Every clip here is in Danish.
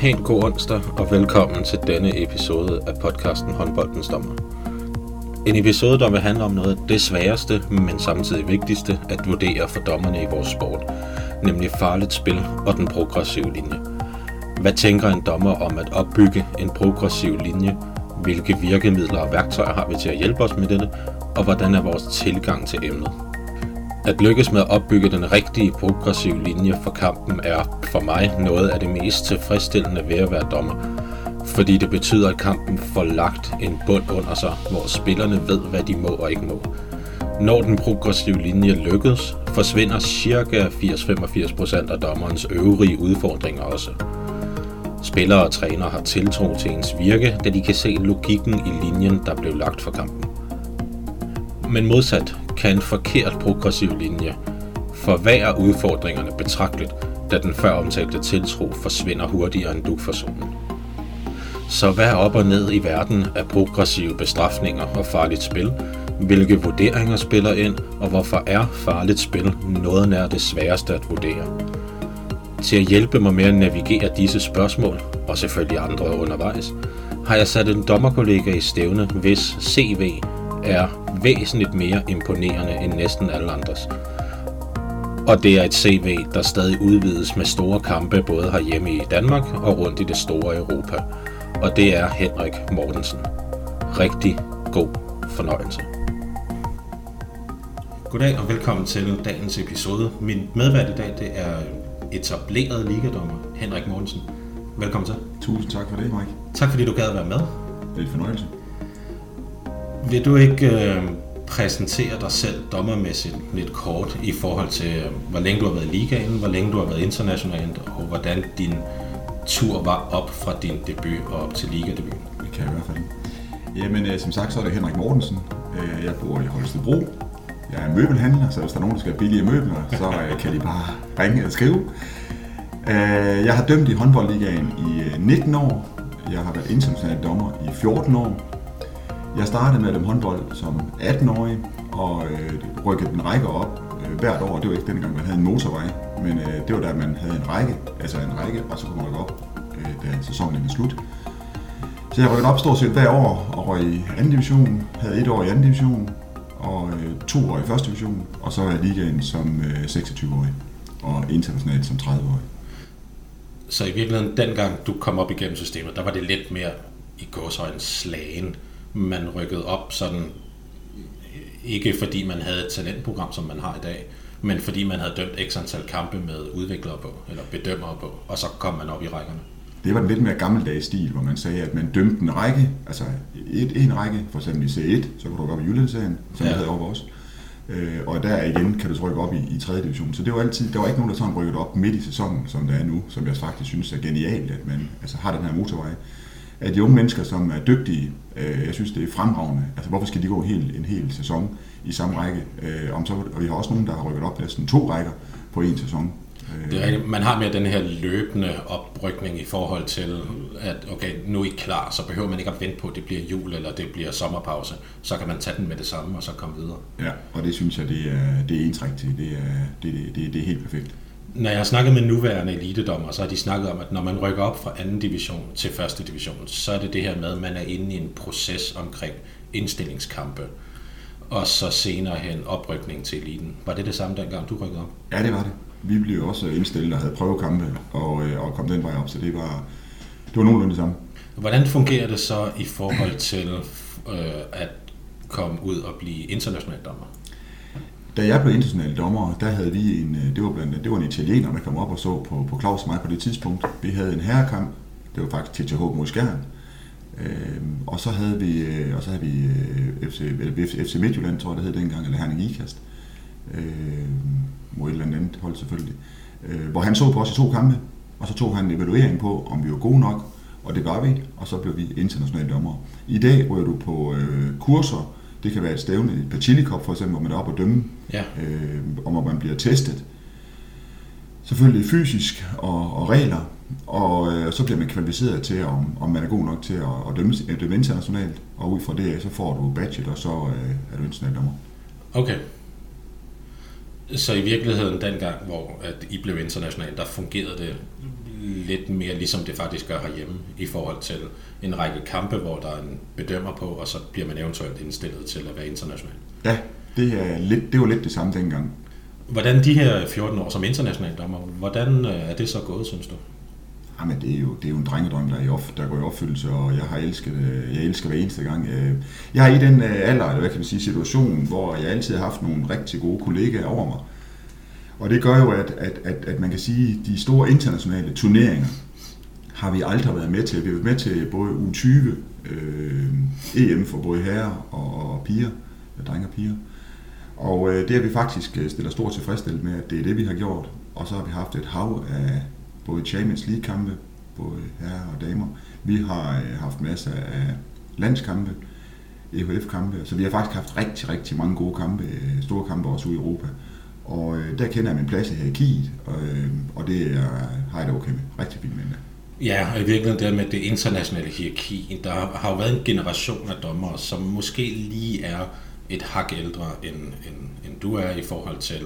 Pænt god onsdag og velkommen til denne episode af podcasten Håndboldens Dommer. En episode, der vil handle om noget af det sværeste, men samtidig vigtigste at vurdere for dommerne i vores sport, nemlig farligt spil og den progressive linje. Hvad tænker en dommer om at opbygge en progressiv linje? Hvilke virkemidler og værktøjer har vi til at hjælpe os med dette? Og hvordan er vores tilgang til emnet? At lykkes med at opbygge den rigtige progressive linje for kampen er for mig noget af det mest tilfredsstillende ved at være dommer. Fordi det betyder, at kampen får lagt en bund under sig, hvor spillerne ved, hvad de må og ikke må. Når den progressive linje lykkes, forsvinder ca. 80-85% af dommerens øvrige udfordringer også. Spillere og trænere har tiltro til ens virke, da de kan se logikken i linjen, der blev lagt for kampen. Men modsat kan en forkert progressiv linje forværre udfordringerne betragteligt, da den før omtalte tiltro forsvinder hurtigere end dugforsonen. Så hvad op og ned i verden af progressive bestrafninger og farligt spil? Hvilke vurderinger spiller ind, og hvorfor er farligt spil noget nær det sværeste at vurdere? Til at hjælpe mig med at navigere disse spørgsmål, og selvfølgelig andre undervejs, har jeg sat en dommerkollega i stævne, hvis CV er væsentligt mere imponerende end næsten alle andres. Og det er et CV, der stadig udvides med store kampe både herhjemme i Danmark og rundt i det store Europa. Og det er Henrik Mortensen. Rigtig god fornøjelse. Goddag og velkommen til dagens episode. Min medvært i dag det er etableret ligadommer Henrik Mortensen. Velkommen til. Tusind tak for det, Mike. Tak fordi du gad at være med. Det er en fornøjelse. Vil du ikke øh, præsentere dig selv dommermæssigt lidt kort i forhold til, øh, hvor længe du har været i ligaen, hvor længe du har været internationalt, og hvordan din tur var op fra din debut og op til ligadebuten? Det kan jeg i hvert fald. Jamen, øh, som sagt, så er det Henrik Mortensen. Øh, jeg bor i Holstebro. Jeg er møbelhandler, så hvis der er nogen, der skal have billige møbler, så øh, kan de bare ringe eller skrive. Øh, jeg har dømt i håndboldligaen i øh, 19 år. Jeg har været international dommer i 14 år. Jeg startede med at håndbold som 18-årig, og øh, rykkede en række op øh, hvert år. Det var ikke dengang, man havde en motorvej, men øh, det var da man havde en række, altså en række, og så kunne man rykke op, øh, da sæsonen var slut. Så jeg rykkede op stort set hver år og røg i anden division, havde et år i anden division, og øh, to år i første division, og så var jeg ligaen som øh, 26-årig, og internationalt som 30-årig. Så i virkeligheden, dengang du kom op igennem systemet, der var det lidt mere i gåsøjne slagen. Man rykkede op sådan, ikke fordi man havde et talentprogram, som man har i dag, men fordi man havde dømt x antal kampe med udviklere på, eller bedømmere på, og så kom man op i rækkerne. Det var den lidt mere gammeldags stil, hvor man sagde, at man dømte en række, altså et, en række, for eksempel i C1, så kunne du rykke op i Jyllandsserien, som ja. Havde over også. Øh, og der igen kan du rykke op i, i 3. division. Så det var altid, der var ikke nogen, der sådan rykkede op midt i sæsonen, som det er nu, som jeg faktisk synes er genialt, at man altså, har den her motorvej. At de unge mennesker, som er dygtige, øh, jeg synes, det er fremragende. Altså, hvorfor skal de gå helt, en hel sæson i samme række? Øh, om så, og vi har også nogen, der har rykket op næsten to rækker på en sæson. Øh, Det er, rigtigt. man har mere den her løbende oprykning i forhold til, at okay, nu er I klar, så behøver man ikke at vente på, at det bliver jul eller det bliver sommerpause. Så kan man tage den med det samme og så komme videre. Ja, og det synes jeg, det er, det er ensrigtigt. Det er, det, det, det, det er helt perfekt. Når jeg har snakket med nuværende elitedommer, så har de snakket om, at når man rykker op fra anden division til første division, så er det det her med, at man er inde i en proces omkring indstillingskampe, og så senere hen oprykning til eliten. Var det det samme dengang, du rykkede op? Ja, det var det. Vi blev også indstillet og havde prøvekampe og, øh, og kom den vej op, så det var, det var nogenlunde det samme. Hvordan fungerer det så i forhold til øh, at komme ud og blive international dommer? Da jeg blev international dommer, der havde vi en, øh, det var, blandt, det var en italiener, der kom op og så på, på Claus og mig på det tidspunkt. Vi havde en herrekamp, det var faktisk TTH mod Skjern. Øhm, øh, og så havde vi, og så havde vi FC, FC Midtjylland, tror jeg det hed dengang, eller Herning Ikast. Øh, mod et eller andet hold selvfølgelig. Øh, hvor han så på os i to kampe, og så tog han en evaluering på, om vi var gode nok, og det var vi, og så blev vi internationale dommer. I dag ryger du på øh, kurser, det kan være et stævne, et Pachili Cup for eksempel, hvor man er oppe og dømme, Ja. øh, om at man bliver testet. Selvfølgelig fysisk og, og regler, og øh, så bliver man kvalificeret til, om, om man er god nok til at, at dømme, at dømme internationalt, og ud fra det, så får du badget, og så øh, er du international dommer. Okay. Så i virkeligheden dengang, hvor at I blev international, der fungerede det lidt mere ligesom det faktisk gør herhjemme i forhold til en række kampe, hvor der er en bedømmer på, og så bliver man eventuelt indstillet til at være international. Ja, det, er lidt, det var lidt det samme dengang. Hvordan de her 14 år som international dommer, hvordan øh, er det så gået, synes du? Jamen, det er jo, det er jo en drengedrøm, der, er i off, der går i opfyldelse, og jeg har elsket det. Jeg elsker hver eneste gang. Øh, jeg har i den øh, alder, eller hvad kan man sige, situation, hvor jeg altid har haft nogle rigtig gode kollegaer over mig. Og det gør jo, at, at, at, at man kan sige, at de store internationale turneringer har vi aldrig været med til. Vi har været med til både U20, øh, EM for både herrer og, og piger, øh, drenge og piger. Og øh, det har vi faktisk øh, stillet stor tilfredsstillelse med, at det er det, vi har gjort. Og så har vi haft et hav af både Champions League-kampe, både herrer og damer. Vi har øh, haft masser af landskampe, EHF-kampe, så vi har faktisk haft rigtig, rigtig mange gode kampe, øh, store kampe også ude i Europa. Og øh, der kender jeg min plads i hierarkiet, og, øh, og det er, har jeg det okay med. Rigtig fint med det. Ja, og i virkeligheden det med det internationale hierarki, der har jo været en generation af dommere, som måske lige er et hak ældre, end, end, end du er i forhold til,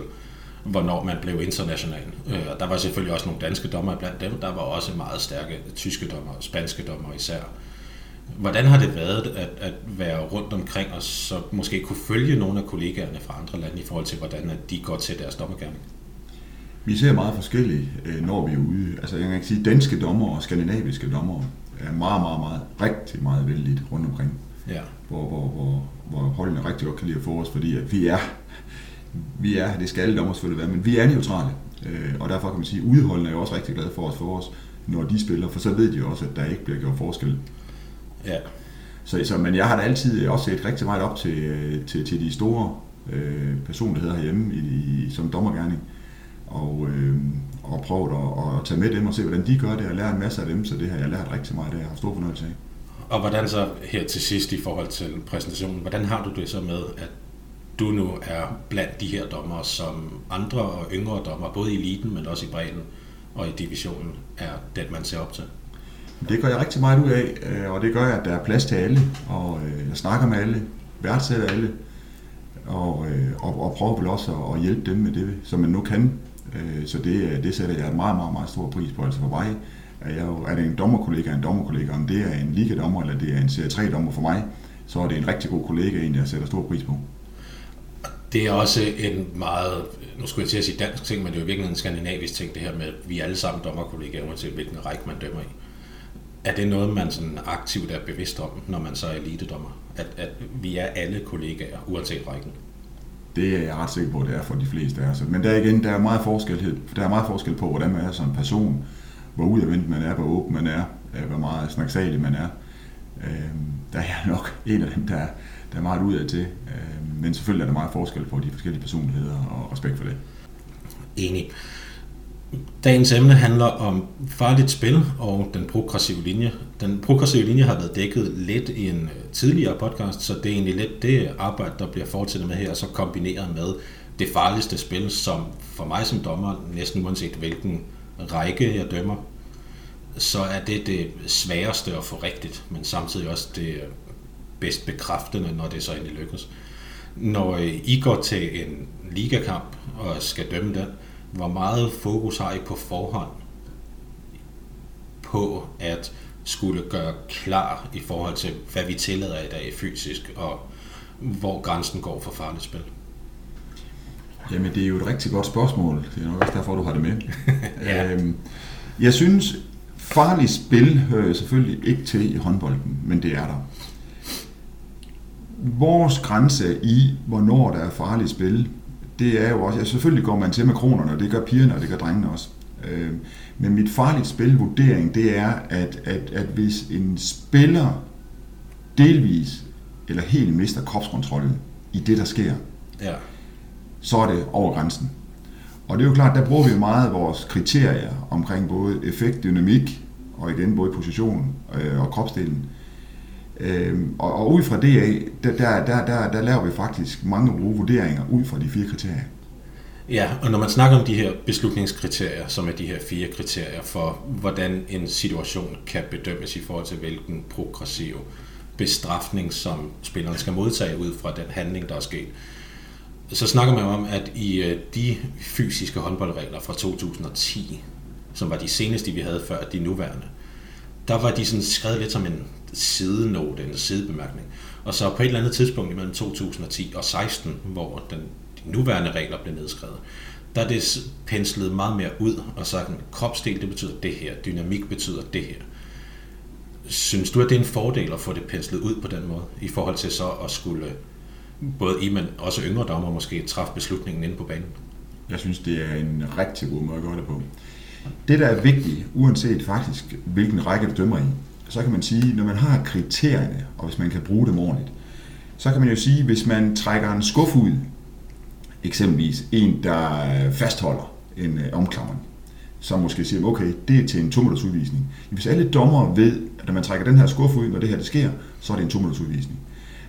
hvornår man blev international. Øh, og der var selvfølgelig også nogle danske dommer blandt dem, der var også meget stærke tyske dommer, spanske dommer især. Hvordan har det været at, at være rundt omkring og så måske kunne følge nogle af kollegaerne fra andre lande i forhold til, hvordan de går til deres dommergærning? Vi ser meget forskelligt, øh, når vi er ude. Altså jeg kan ikke sige, danske dommer og skandinaviske dommer er meget, meget, meget, rigtig meget vældigt rundt omkring. Ja. Hvor, hvor, hvor, hvor holdene rigtig godt kan lide at få os, fordi at vi er, vi er, det skal alle dommer selvfølgelig være, men vi er neutrale. Øh, og derfor kan man sige, at udholdene er jo også rigtig glade for os, for os, når de spiller, for så ved de også, at der ikke bliver gjort forskel. Ja. Så, så, men jeg har da altid også set rigtig meget op til, til, til de store øh, personligheder herhjemme i, i, som dommergærning. Og, øh, og prøvet at, at tage med dem og se, hvordan de gør det, og lære en masse af dem, så det har jeg lært rigtig meget af. Jeg har stor fornøjelse af. Og hvordan så her til sidst i forhold til præsentationen, hvordan har du det så med, at du nu er blandt de her dommer, som andre og yngre dommer, både i eliten, men også i bredden og i divisionen, er den, man ser op til? Det gør jeg rigtig meget ud af, øh, og det gør jeg, at der er plads til alle, og øh, jeg snakker med alle, værdsætter alle, og, øh, og, og prøver vel også at hjælpe dem med det, som man nu kan. Så det, det sætter jeg en meget, meget, meget stor pris på. Altså for mig er, jeg jo, er det en dommerkollega, en dommerkollega, om det er en ligadommer, eller det er en serie 3 dommer for mig, så er det en rigtig god kollega, en jeg sætter stor pris på. Det er også en meget, nu skulle jeg til at sige dansk ting, men det er jo virkelig en skandinavisk ting, det her med, at vi alle sammen dommerkollegaer, uanset hvilken række man dømmer i. Er det noget, man sådan aktivt er bevidst om, når man så er elitedommer? At, at vi er alle kollegaer, uanset rækken? Det er jeg ret sikker på, at det er for de fleste af os. Men der igen, der er meget forskel, der er meget forskel på, hvordan man er som person, hvor udadvendt man er, hvor åben man er, øh, hvor meget snaksalig man er. Øhm, der er jeg nok en af dem, der, der er meget udad til. Øhm, men selvfølgelig er der meget forskel på de forskellige personligheder, og respekt for det. Enig. Dagens emne handler om farligt spil og den progressive linje. Den progressive linje har været dækket lidt i en øh, tidligere podcast, så det er egentlig lidt det arbejde, der bliver fortsat med her, så kombineret med det farligste spil, som for mig som dommer, næsten uanset hvilken række jeg dømmer, så er det det sværeste at få rigtigt, men samtidig også det øh, bedst bekræftende, når det så endelig lykkes. Når øh, I går til en ligakamp og skal dømme den, hvor meget fokus har I på forhånd på at skulle gøre klar i forhold til, hvad vi tillader i dag fysisk, og hvor grænsen går for farligt spil? Jamen, det er jo et rigtig godt spørgsmål. Det er nok også derfor, du har det med. ja. øhm, jeg synes, farligt spil hører selvfølgelig ikke til i håndbolden, men det er der. Vores grænse i, hvornår der er farligt spil, det er jo også, ja, selvfølgelig går man til med kronerne, og det gør pigerne, og det gør drengene også. Øh, men mit farligt spilvurdering, det er, at, at, at hvis en spiller delvis eller helt mister kropskontrollen i det, der sker, ja. så er det over grænsen. Og det er jo klart, der bruger vi meget vores kriterier omkring både effekt, dynamik, og igen både position øh, og kropsdelen. Øhm, og, og ud fra det af, der, der, der, der, der laver vi faktisk mange gode vurderinger ud fra de fire kriterier. Ja, og når man snakker om de her beslutningskriterier, som er de her fire kriterier for, hvordan en situation kan bedømmes i forhold til, hvilken progressiv bestrafning, som spilleren skal modtage ud fra den handling, der er sket, så snakker man om, at i øh, de fysiske håndboldregler fra 2010, som var de seneste, vi havde før de nuværende, der var de sådan skrevet lidt som en sidenote, en sidebemærkning. Og så på et eller andet tidspunkt imellem 2010 og 16, hvor den, de nuværende regler blev nedskrevet, der er det penslet meget mere ud og sagt, at kropsdel det betyder det her, dynamik betyder det her. Synes du, at det er en fordel at få det penslet ud på den måde, i forhold til så at skulle, både I, men også yngre dommer måske, træffe beslutningen inde på banen? Jeg synes, det er en rigtig god måde at gøre det på. Det, der er vigtigt, uanset faktisk hvilken række du dømmer i, så kan man sige, når man har kriterierne, og hvis man kan bruge dem ordentligt, så kan man jo sige, hvis man trækker en skuff ud, eksempelvis en, der fastholder en øh, omklamring, så måske siger, okay, det er til en to udvisning. Hvis alle dommer ved, at når man trækker den her skuffe ud, når det her det sker, så er det en to udvisning.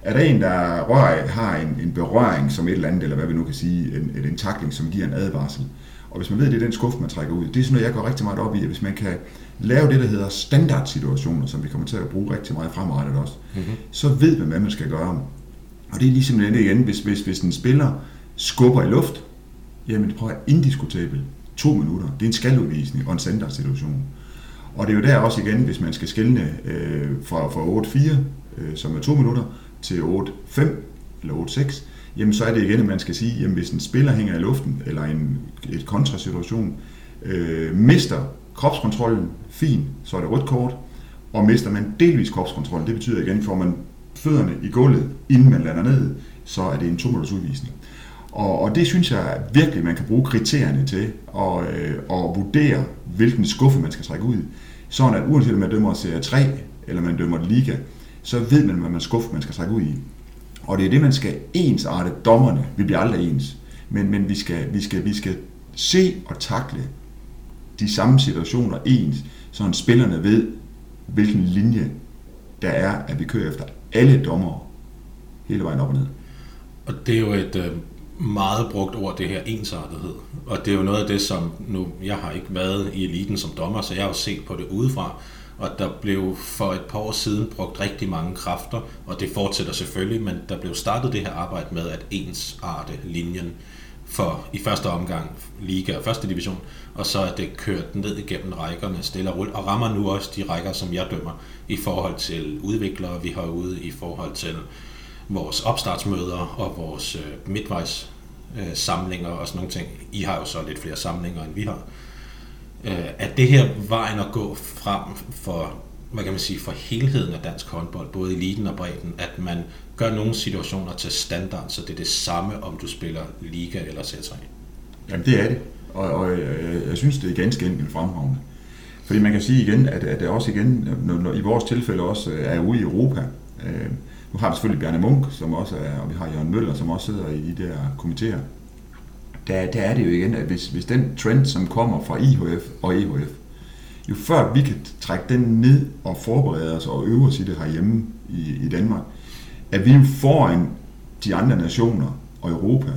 Er der en, der rører, har en, en berøring som et eller andet, eller hvad vi nu kan sige, en, en takling, som giver en advarsel, og hvis man ved, at det er den skuffe, man trækker ud, det er sådan noget, jeg går rigtig meget op i, at hvis man kan lave det, der hedder standardsituationer, som vi kommer til at bruge rigtig meget fremadrettet også, mm-hmm. så ved man, hvad man skal gøre. Og det er ligesom det igen, hvis, hvis, hvis en spiller skubber i luft, jamen prøv at indiskutabel. to minutter. Det er en skaludvisning og en standardsituation. Og det er jo der også igen, hvis man skal skælne øh, fra, fra 8-4, øh, som er to minutter, til 8-5 eller 8-6, jamen så er det igen, at man skal sige, jamen hvis en spiller hænger i luften, eller en et kontrasituation, øh, mister kropskontrollen, fint, så er det rødt kort, og mister man delvis kropskontrollen, det betyder igen, får man fødderne i gulvet, inden man lander ned, så er det en to udvisning. Og, og det synes jeg virkelig, man kan bruge kriterierne til at, øh, at vurdere, hvilken skuffe man skal trække ud. Sådan at uanset om man dømmer Serie 3 eller man dømmer Liga, så ved man, hvad man skuffe man skal trække ud i. Og det er det, man skal ensarte dommerne. Vi bliver aldrig ens. Men, men vi, skal, vi, skal, vi skal se og takle de samme situationer ens, så spillerne ved, hvilken linje der er, at vi kører efter alle dommer hele vejen op og ned. Og det er jo et øh, meget brugt ord, det her ensartethed. Og det er jo noget af det, som nu, jeg har ikke været i eliten som dommer, så jeg har jo set på det udefra, og der blev for et par år siden brugt rigtig mange kræfter, og det fortsætter selvfølgelig, men der blev startet det her arbejde med at ensarte linjen for i første omgang Liga og første division, og så er det kørt ned igennem rækkerne stille og roligt, og rammer nu også de rækker, som jeg dømmer, i forhold til udviklere, vi har ude, i forhold til vores opstartsmøder og vores øh, midtvejs øh, samlinger og sådan nogle ting. I har jo så lidt flere samlinger, end vi har. Øh, at det her vejen at gå frem for, hvad kan man sige, for helheden af dansk håndbold, både eliten og bredden, at man gør nogle situationer til standard, så det er det samme, om du spiller Liga eller C3? Jamen det er det, og, og jeg, jeg synes, det er ganske enkelt fremragende. Fordi man kan sige igen, at, at det også igen, når, når, i vores tilfælde også øh, er ude i Europa, øh, nu har vi selvfølgelig Bjarne Munk, som også er, og vi har Jørgen Møller, som også sidder i de der komitéer, der, der er det jo igen, at hvis, hvis den trend, som kommer fra IHF og EHF, jo før vi kan trække den ned og forberede os og øve os i det herhjemme i, i Danmark, at vi jo foran de andre nationer og Europa,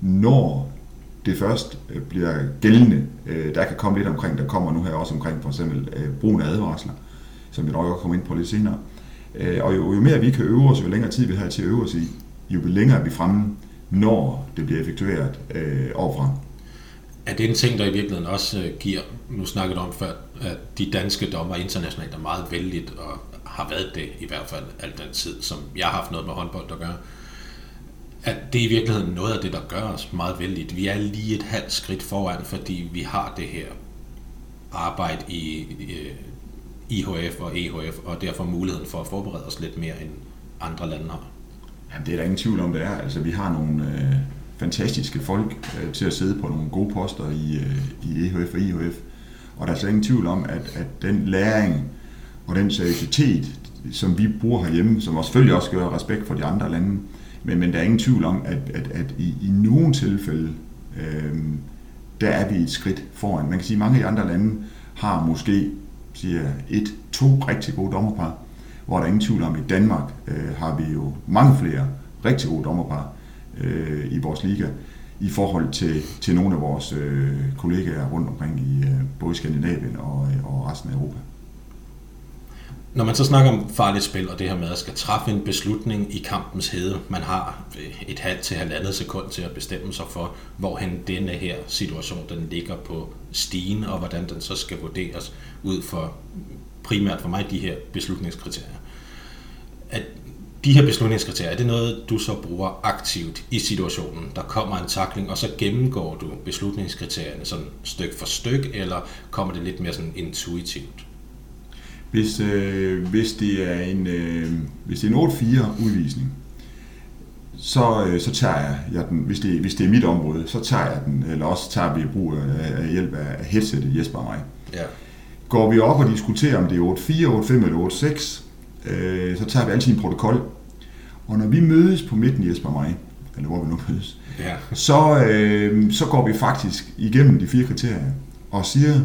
når det først øh, bliver gældende. Øh, der kan komme lidt omkring, der kommer nu her også omkring for eksempel øh, brugen af advarsler, som vi nok også kommer ind på lidt senere. Og jo, jo mere vi kan øve os, jo længere tid vi har til at øve os i, jo længere er vi fremme når det bliver effektueret øh, overfra. Er det en ting, der i virkeligheden også giver, nu snakket om før, at de danske dommer internationalt er meget vældigt, og har været det i hvert fald al den tid, som jeg har haft noget med håndbold at gøre, at det er i virkeligheden noget af det, der gør os meget vældigt. Vi er lige et halvt skridt foran, fordi vi har det her arbejde i, i eh, IHF og EHF, og derfor muligheden for at forberede os lidt mere, end andre lande har. Jamen, det er der ingen tvivl om, det er. Altså, vi har nogle øh, fantastiske folk øh, til at sidde på nogle gode poster i, øh, i EHF og IHF. Og der er slet ingen tvivl om, at, at den læring og den seriøsitet, som vi bruger herhjemme, som også selvfølgelig også gør respekt for de andre lande, men, men der er ingen tvivl om, at, at, at i, i nogle tilfælde, øh, der er vi et skridt foran. Man kan sige, at mange af de andre lande har måske siger et, to rigtig gode dommerpar, hvor der er ingen tvivl om, at i Danmark øh, har vi jo mange flere rigtig gode dommerpar øh, i vores liga i forhold til, til nogle af vores øh, kollegaer rundt omkring i øh, både Skandinavien og, øh, og resten af Europa. Når man så snakker om farligt spil og det her med at skal træffe en beslutning i kampens hede, man har øh, et halvt til halvandet sekund til at bestemme sig for, hvorhen denne her situation den ligger på stigen, og hvordan den så skal vurderes ud for primært for mig de her beslutningskriterier. At de her beslutningskriterier, er det noget, du så bruger aktivt i situationen? Der kommer en takling, og så gennemgår du beslutningskriterierne sådan stykke for stykke, eller kommer det lidt mere sådan intuitivt? Hvis, øh, hvis det er en, øh, hvis det er en 8-4 udvisning, så, øh, så tager jeg, jeg den, hvis det, hvis det er mit område, så tager jeg den, eller også tager vi brug af, af hjælp af headsetet Jesper og mig. Ja. Går vi op og diskuterer, om det er 8-4, 8-5 eller 8-6, øh, så tager vi altid en protokol. Og når vi mødes på midten, Jesper og mig, eller hvor vi nu mødes, Ja. så, øh, så går vi faktisk igennem de fire kriterier og siger,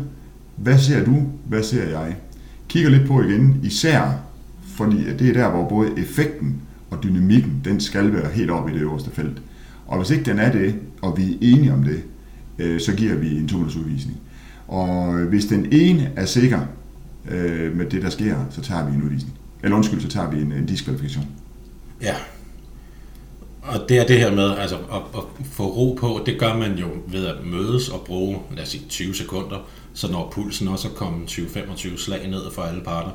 hvad ser du, hvad ser jeg? Kigger lidt på igen, især fordi det er der, hvor både effekten og dynamikken, den skal være helt oppe i det øverste felt. Og hvis ikke den er det, og vi er enige om det, øh, så giver vi en 2 udvisning. Og hvis den ene er sikker øh, med det, der sker, så tager vi en udvisning. Eller undskyld, så tager vi en, en diskvalifikation. Ja. Og det er det her med altså, at, at få ro på, det gør man jo ved at mødes og bruge, lad os sige, 20 sekunder, så når pulsen også er kommet 20-25 slag ned for alle parter,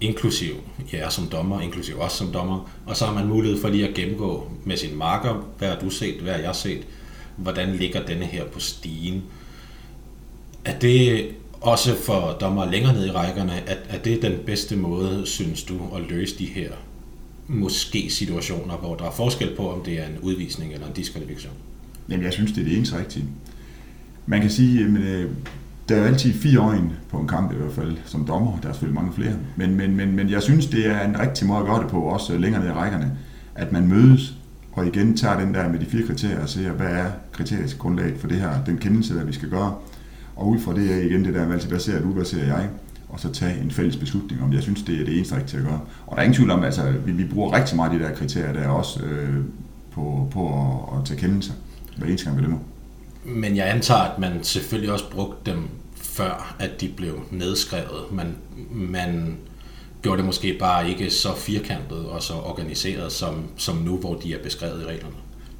inklusiv jer som dommer, inklusiv os som dommer, og så har man mulighed for lige at gennemgå med sin marker, hvad har du set, hvad har jeg set, hvordan ligger denne her på stigen. Er det også for dommer længere ned i rækkerne, at at det er den bedste måde, synes du, at løse de her måske situationer, hvor der er forskel på, om det er en udvisning eller en diskvalifikation? Jamen, jeg synes, det er det eneste rigtige. Man kan sige, at øh, der er jo altid fire øjne på en kamp i hvert fald, som dommer. Der er selvfølgelig mange flere. Men, men, men, men jeg synes, det er en rigtig måde at gøre det på, også længere ned i rækkerne, at man mødes og igen tager den der med de fire kriterier og ser, hvad er kriterisk grundlag for det her, den kendelse, der vi skal gøre. Og ud fra det er igen det der altså, hvad ser du, hvad ser jeg? og så tage en fælles beslutning om. Jeg synes, det er det eneste rigtige at gøre. Og der er ingen tvivl om, altså, vi, vi bruger rigtig meget de der kriterier, der er også øh, på, på at, at tage kendelser, hver eneste gang vi dømmer. Men jeg antager, at man selvfølgelig også brugte dem før, at de blev nedskrevet. Man, man gjorde det måske bare ikke så firkantet og så organiseret som, som nu, hvor de er beskrevet i reglerne.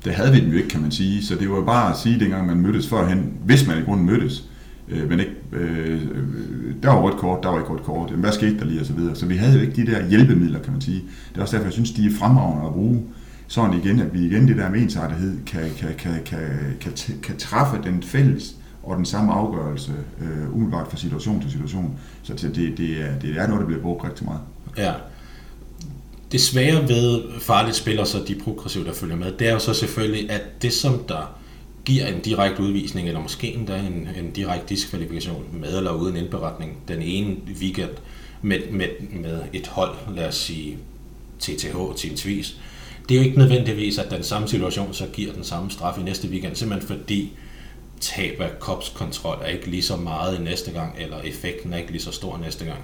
Det havde vi dem jo ikke, kan man sige. Så det var bare at sige, dengang man mødtes førhen, hvis man i grunden mødtes, øh, men ikke, øh, der var rødt kort, der var ikke rødt kort, hvad skete der lige og så videre. Så vi havde jo ikke de der hjælpemidler, kan man sige. Det er også derfor, jeg synes, de er fremragende at bruge. Sådan igen, at vi igen det der med ensartethed kan, kan, kan, kan, kan, kan træffe den fælles og den samme afgørelse øh, umiddelbart fra situation til situation. Så det, det, er, det er noget, der bliver brugt rigtig meget. Ja. Det svære ved farligt spil og så de progressive, der følger med, det er jo så selvfølgelig, at det som der giver en direkte udvisning, eller måske endda en, en direkte diskvalifikation med eller uden indberetning den ene weekend med, med, med et hold, lad os sige TTH, Team Tvis. Det er jo ikke nødvendigvis, at den samme situation så giver den samme straf i næste weekend, simpelthen fordi tab af kopskontrol er ikke lige så meget i næste gang, eller effekten er ikke lige så stor næste gang.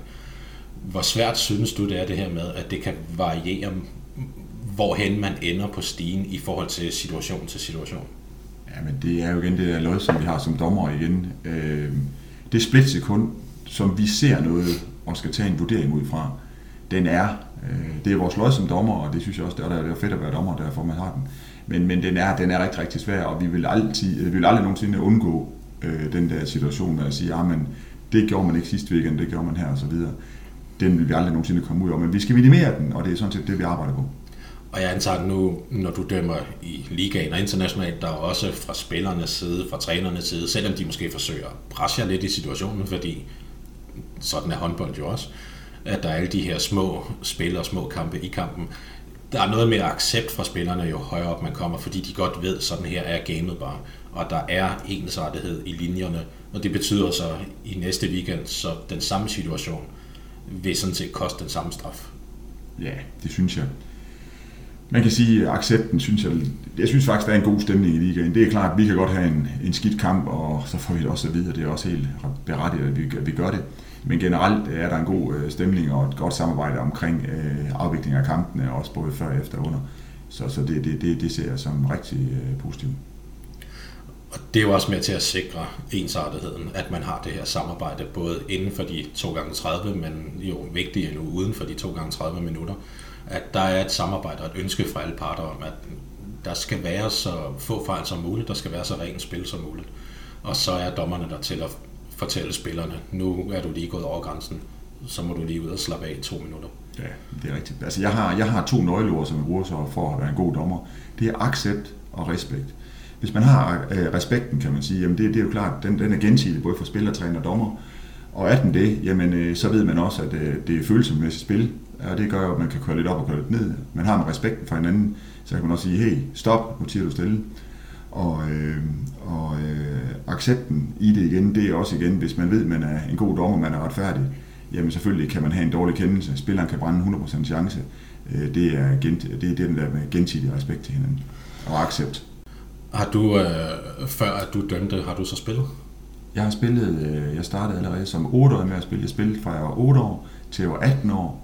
Hvor svært synes du det er det her med, at det kan variere, hvorhen man ender på stigen i forhold til situation til situation? Jamen, det er jo igen det der lod, som vi har som dommer igen. Øh, det splitsekund, som vi ser noget og skal tage en vurdering ud fra, den er, øh, det er vores lod som dommer, og det synes jeg også, det er, det er fedt at være dommer, derfor man har den. Men, men den, er, den er rigtig, rigtig svær, og vi vil, altid, øh, vi vil aldrig nogensinde undgå øh, den der situation med at sige, at ah, det gjorde man ikke sidste weekend, det gjorde man her og så videre. Den vil vi aldrig nogensinde komme ud af, men vi skal minimere den, og det er sådan set det, vi arbejder på. Og jeg antager nu, når du dømmer i ligaen og internationalt, der er også fra spillernes side, fra trænernes side, selvom de måske forsøger at presse jer lidt i situationen, fordi sådan er håndbold jo også, at der er alle de her små spil og små kampe i kampen. Der er noget mere accept fra spillerne, jo højere op man kommer, fordi de godt ved, sådan her er gamet bare. Og der er ensartethed i linjerne, og det betyder så i næste weekend, så den samme situation vil sådan set koste den samme straf. Ja, det synes jeg man kan sige, at accepten, synes jeg, jeg synes faktisk, der er en god stemning i ligaen. Det er klart, at vi kan godt have en, en skidt kamp, og så får vi det også at vide, og det er også helt berettiget, at vi, at vi gør det. Men generelt er der en god øh, stemning og et godt samarbejde omkring øh, af kampene, også både før, efter og under. Så, så det, det, det, det ser jeg som rigtig øh, positivt. Og det er jo også med til at sikre ensartetheden, at man har det her samarbejde, både inden for de 2x30, men jo vigtigere nu uden for de 2x30 minutter. At der er et samarbejde og et ønske fra alle parter om, at der skal være så få fejl som muligt, der skal være så rent spil som muligt. Og så er dommerne der til at fortælle spillerne, nu er du lige gået over grænsen, så må du lige ud og slappe af i to minutter. Ja, det er rigtigt. Altså, jeg har, jeg har to nøgleord, som jeg bruger så for at være en god dommer. Det er accept og respekt. Hvis man har øh, respekten, kan man sige, jamen det, det er jo klart, den, den er gensidig, både for spiller, træner og dommer. Og er den det, jamen øh, så ved man også, at øh, det er følelsesmæssigt spil, og det gør jo, at man kan køre lidt op og køre lidt ned. Man har med respekten for hinanden, så kan man også sige, hey, stop, nu tiger du stille. Og, øh, og øh, accepten i det igen, det er også igen, hvis man ved, at man er en god dommer, man er retfærdig, jamen selvfølgelig kan man have en dårlig kendelse. Spilleren kan brænde 100% chance. Øh, det, er gen, det er den der med gensidig respekt til hinanden og accept. Har du, øh, før at du dømte, har du så spillet? Jeg har spillet, øh, jeg startede allerede som 8 år med at spille. Jeg spillede fra jeg var 8 år til jeg var 18 år.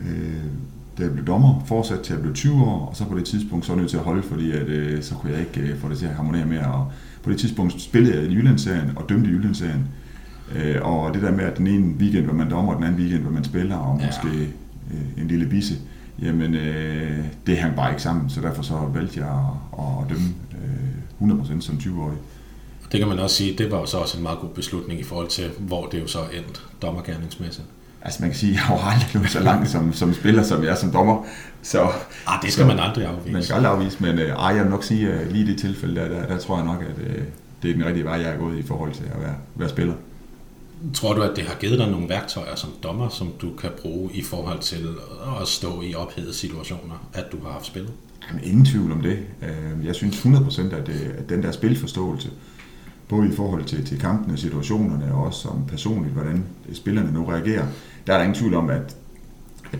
Øh, da jeg blev dommer, fortsat til at blive 20 år, og så på det tidspunkt så var jeg nødt til at holde, fordi at, øh, så kunne jeg ikke øh, få det til at harmonere mere. Og på det tidspunkt spillede jeg i Jyllandsserien og dømte i Jyllandsserien. Øh, og det der med, at den ene weekend var man dommer, og den anden weekend var man spiller, og ja. måske øh, en lille bisse, jamen øh, det hang bare ikke sammen, så derfor så valgte jeg at, at dømme øh, 100% som 20-årig. Det kan man også sige, det var jo så også en meget god beslutning i forhold til, hvor det jo så endte dommergærningsmæssigt. Altså man kan sige, jeg har aldrig nået så langt som, som spiller, som jeg er som dommer. Så, ah, det skal så, man aldrig afvise. Man skal aldrig afvise, men øh, jeg vil nok sige, at lige i det tilfælde, der, der, der tror jeg nok, at øh, det er den rigtige vej, jeg er gået i forhold til at være, være spiller. Tror du, at det har givet dig nogle værktøjer som dommer, som du kan bruge i forhold til at stå i ophedede situationer, at du har haft spillet? Jamen, ingen tvivl om det. Øh, jeg synes 100% at, det, at den der spilforståelse, både i forhold til, til kampene og situationerne, og også som personligt, hvordan spillerne nu reagerer, der er der ingen tvivl om, at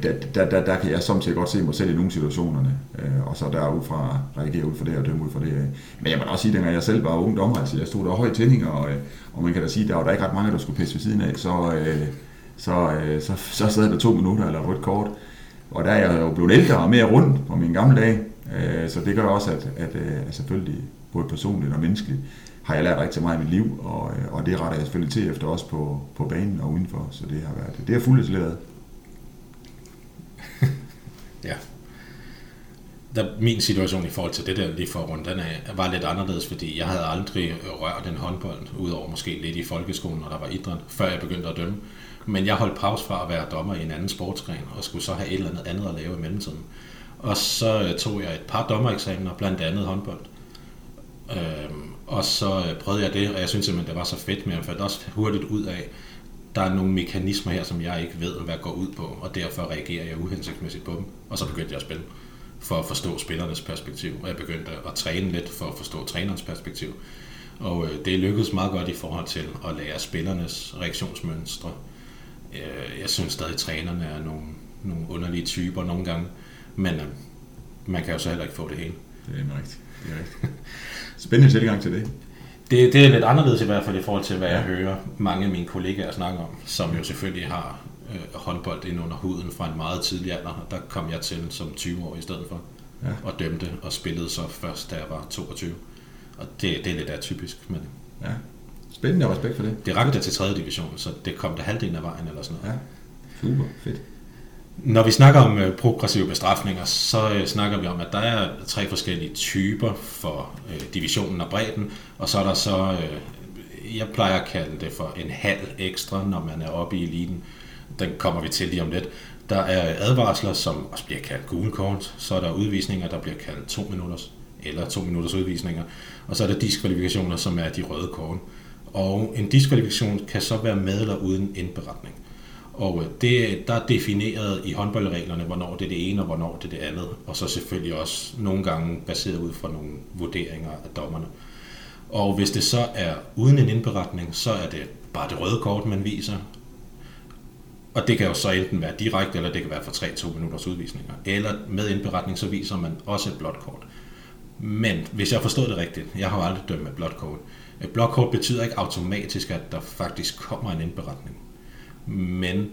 der, der, der, der kan jeg samtidig godt se mig selv i nogle situationerne, øh, og så derudfra reagere ud fra det og dømme ud fra det. Øh. Men jeg må også sige, at jeg selv var ung dommer, altså jeg stod der høje tændinger, og, øh, og man kan da sige, at der var der ikke ret mange, der skulle pisse ved siden af, så, øh, så, øh, så, så sad der to minutter eller rødt kort. Og der er jeg jo blevet ældre og mere rundt på mine gamle dage, øh, så det gør også, at, at, øh, at selvfølgelig både personligt og menneskeligt, har jeg lært rigtig meget i mit liv, og, øh, og det retter jeg selvfølgelig til efter også på, på banen og udenfor, så det har været, det har fuldt isoleret. ja. Der, min situation i forhold til det der lige for rundt, den er, var lidt anderledes, fordi jeg havde aldrig rørt en håndbold, udover måske lidt i folkeskolen, når der var idræt, før jeg begyndte at dømme. Men jeg holdt pause fra at være dommer i en anden sportsgren, og skulle så have et eller andet andet at lave i mellemtiden. Og så øh, tog jeg et par dommereksamener, blandt andet håndbold. Øhm, og så øh, prøvede jeg det, og jeg synes simpelthen, det var så fedt, men jeg fandt også hurtigt ud af, der er nogle mekanismer her, som jeg ikke ved, hvad går ud på, og derfor reagerer jeg uhensigtsmæssigt på dem. Og så begyndte jeg at spille for at forstå spillernes perspektiv, og jeg begyndte at træne lidt for at forstå trænerens perspektiv. Og øh, det lykkedes meget godt i forhold til at lære spillernes reaktionsmønstre. Øh, jeg synes stadig, at trænerne er nogle, nogle underlige typer nogle gange, men man kan jo så heller ikke få det hele. Det er rigtigt. Det er rigtigt. Spændende tilgang til det. Det, det er lidt anderledes i hvert fald i forhold til, hvad ja. jeg hører mange af mine kollegaer snakke om, som jo selvfølgelig har øh, håndbold ind under huden fra en meget tidlig alder. Der kom jeg til som 20 år i stedet for, ja. og dømte og spillede så først, da jeg var 22. Og det, det er lidt atypisk, men... Ja. Spændende og respekt for det. Det rakte til 3. division, så det kom til halvdelen af vejen eller sådan noget. Ja, super fedt. Når vi snakker om øh, progressive bestrafninger, så øh, snakker vi om, at der er tre forskellige typer for øh, divisionen og bredden, og så er der så, øh, jeg plejer at kalde det for en halv ekstra, når man er oppe i eliten. Den kommer vi til lige om lidt. Der er advarsler, som også bliver kaldt gule kort, så er der udvisninger, der bliver kaldt to minutters eller to minutters udvisninger, og så er der diskvalifikationer, som er de røde kort. Og en diskvalifikation kan så være med eller uden indberetning. Og øh, det, der er defineret i håndboldreglerne, hvornår det er det ene og hvornår det er det andet. Og så selvfølgelig også nogle gange baseret ud fra nogle vurderinger af dommerne. Og hvis det så er uden en indberetning, så er det bare det røde kort, man viser. Og det kan jo så enten være direkte, eller det kan være for 3-2 minutters udvisninger. Eller med indberetning, så viser man også et blåt kort. Men hvis jeg forstår det rigtigt, jeg har jo aldrig dømt med blåt kort. Et blåt kort betyder ikke automatisk, at der faktisk kommer en indberetning men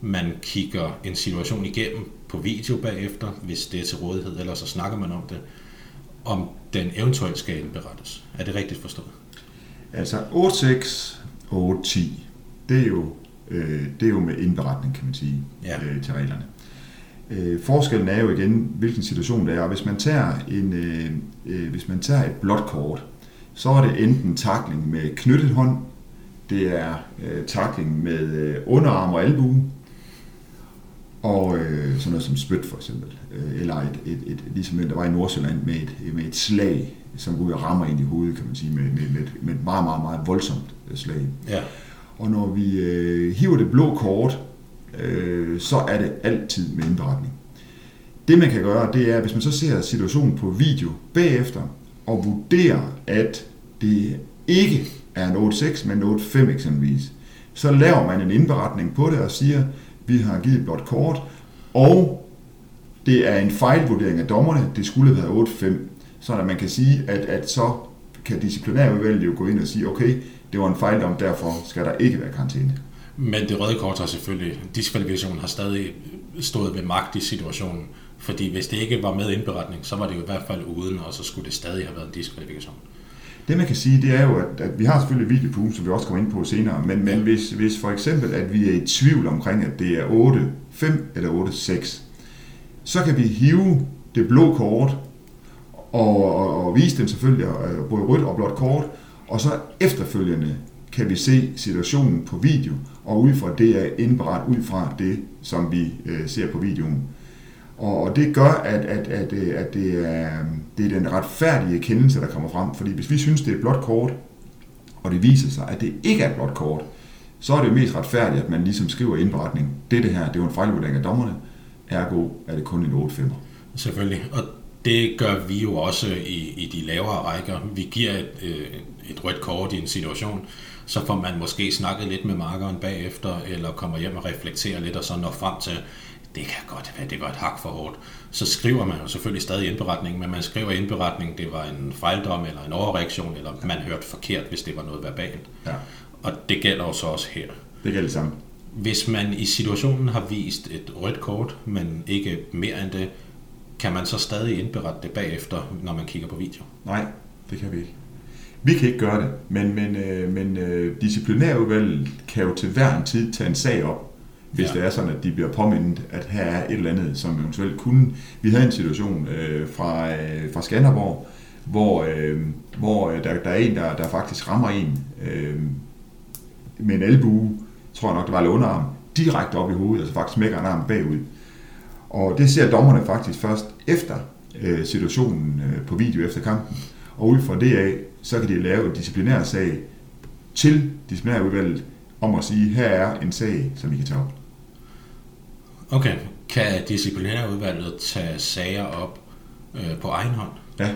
man kigger en situation igennem på video bagefter, hvis det er til rådighed, eller så snakker man om det. om den eventuelt skal indberettes. Er det rigtigt forstået? Altså 8.6 og 8.10, det er jo, øh, det er jo med indberetning, kan man sige, Ja. øh, til reglerne. Øh, forskellen er jo igen, hvilken situation det er. Og hvis man tager, en, øh, øh, hvis man tager et blåt kort, så er det enten takling med knyttet hånd, det er øh, takling med øh, underarm og albue, og øh, sådan noget som spyt for eksempel, øh, eller et, et, et, ligesom der var i Nordsjælland med et, med et slag, som går ud og rammer ind i hovedet, kan man sige, med, med, med, et, med et meget, meget, meget voldsomt øh, slag. Ja. Og når vi øh, hiver det blå kort, øh, så er det altid med indberetning. Det man kan gøre, det er, hvis man så ser situationen på video bagefter, og vurderer, at det ikke er en 8.6, men en 8.5 eksempelvis, så laver man en indberetning på det og siger, vi har givet blot kort, og det er en fejlvurdering af dommerne, det skulle have været 8.5, så at man kan sige, at, at så kan disciplinærudvalget jo gå ind og sige, okay, det var en fejldom, derfor skal der ikke være karantæne. Men det røde kort har selvfølgelig, diskvalifikationen har stadig stået ved magt i situationen. Fordi hvis det ikke var med indberetning, så var det jo i hvert fald uden, og så skulle det stadig have været en diskvalifikation. Det man kan sige, det er jo, at, at vi har selvfølgelig video på ugen, som vi også kommer ind på senere, men, men hvis, hvis for eksempel, at vi er i tvivl omkring, at det er 8-5 eller 8-6, så kan vi hive det blå kort og, og, og vise dem selvfølgelig både rødt og blåt kort, og så efterfølgende kan vi se situationen på video, og ud fra det er indberet ud fra det, som vi øh, ser på videoen. Og, og det gør, at, at, at, øh, at det, er, det er den retfærdige kendelse, der kommer frem. Fordi hvis vi synes, det er et blåt kort, og det viser sig, at det ikke er et blåt kort, så er det jo mest retfærdigt, at man ligesom skriver i indberetning, det det her, det er jo en fejlvurdering af dommerne, ergo er det kun en 8-5'er. Selvfølgelig, og det gør vi jo også i, i de lavere rækker. Vi giver et, øh, et rødt kort i en situation, så får man måske snakket lidt med markeren bagefter, eller kommer hjem og reflekterer lidt, og så når frem til, det kan godt være, det var et hak for hårdt. Så skriver man jo selvfølgelig stadig indberetning, men man skriver indberetning, det var en fejldom eller en overreaktion, eller man hørte forkert, hvis det var noget verbalt. Ja, Og det gælder jo så også her. det gælder det samme. Hvis man i situationen har vist et rødt kort, men ikke mere end det, kan man så stadig indberette det bagefter, når man kigger på video? Nej, det kan vi ikke. Vi kan ikke gøre det, men, men, øh, men øh, disciplinærudvalget kan jo til hver en tid tage en sag op, hvis Ja. det er sådan, at de bliver påmindet, at her er et eller andet, som eventuelt kunne... Vi havde en situation øh, fra, øh, fra Skanderborg, hvor, øh, hvor øh, der, der er en, der, der faktisk rammer en øh, med en albue, tror jeg nok, det var eller underarm, direkte op i hovedet, altså faktisk smækker en arm bagud. Og det ser dommerne faktisk først efter øh, situationen øh, på video efter kampen. Og ud fra det af, så kan de lave en disciplinær sag til disciplinærudvalget om at sige, her er en sag, som I kan tage op. Okay. Kan disciplinærudvalget tage sager op øh, på egen hånd, Ja,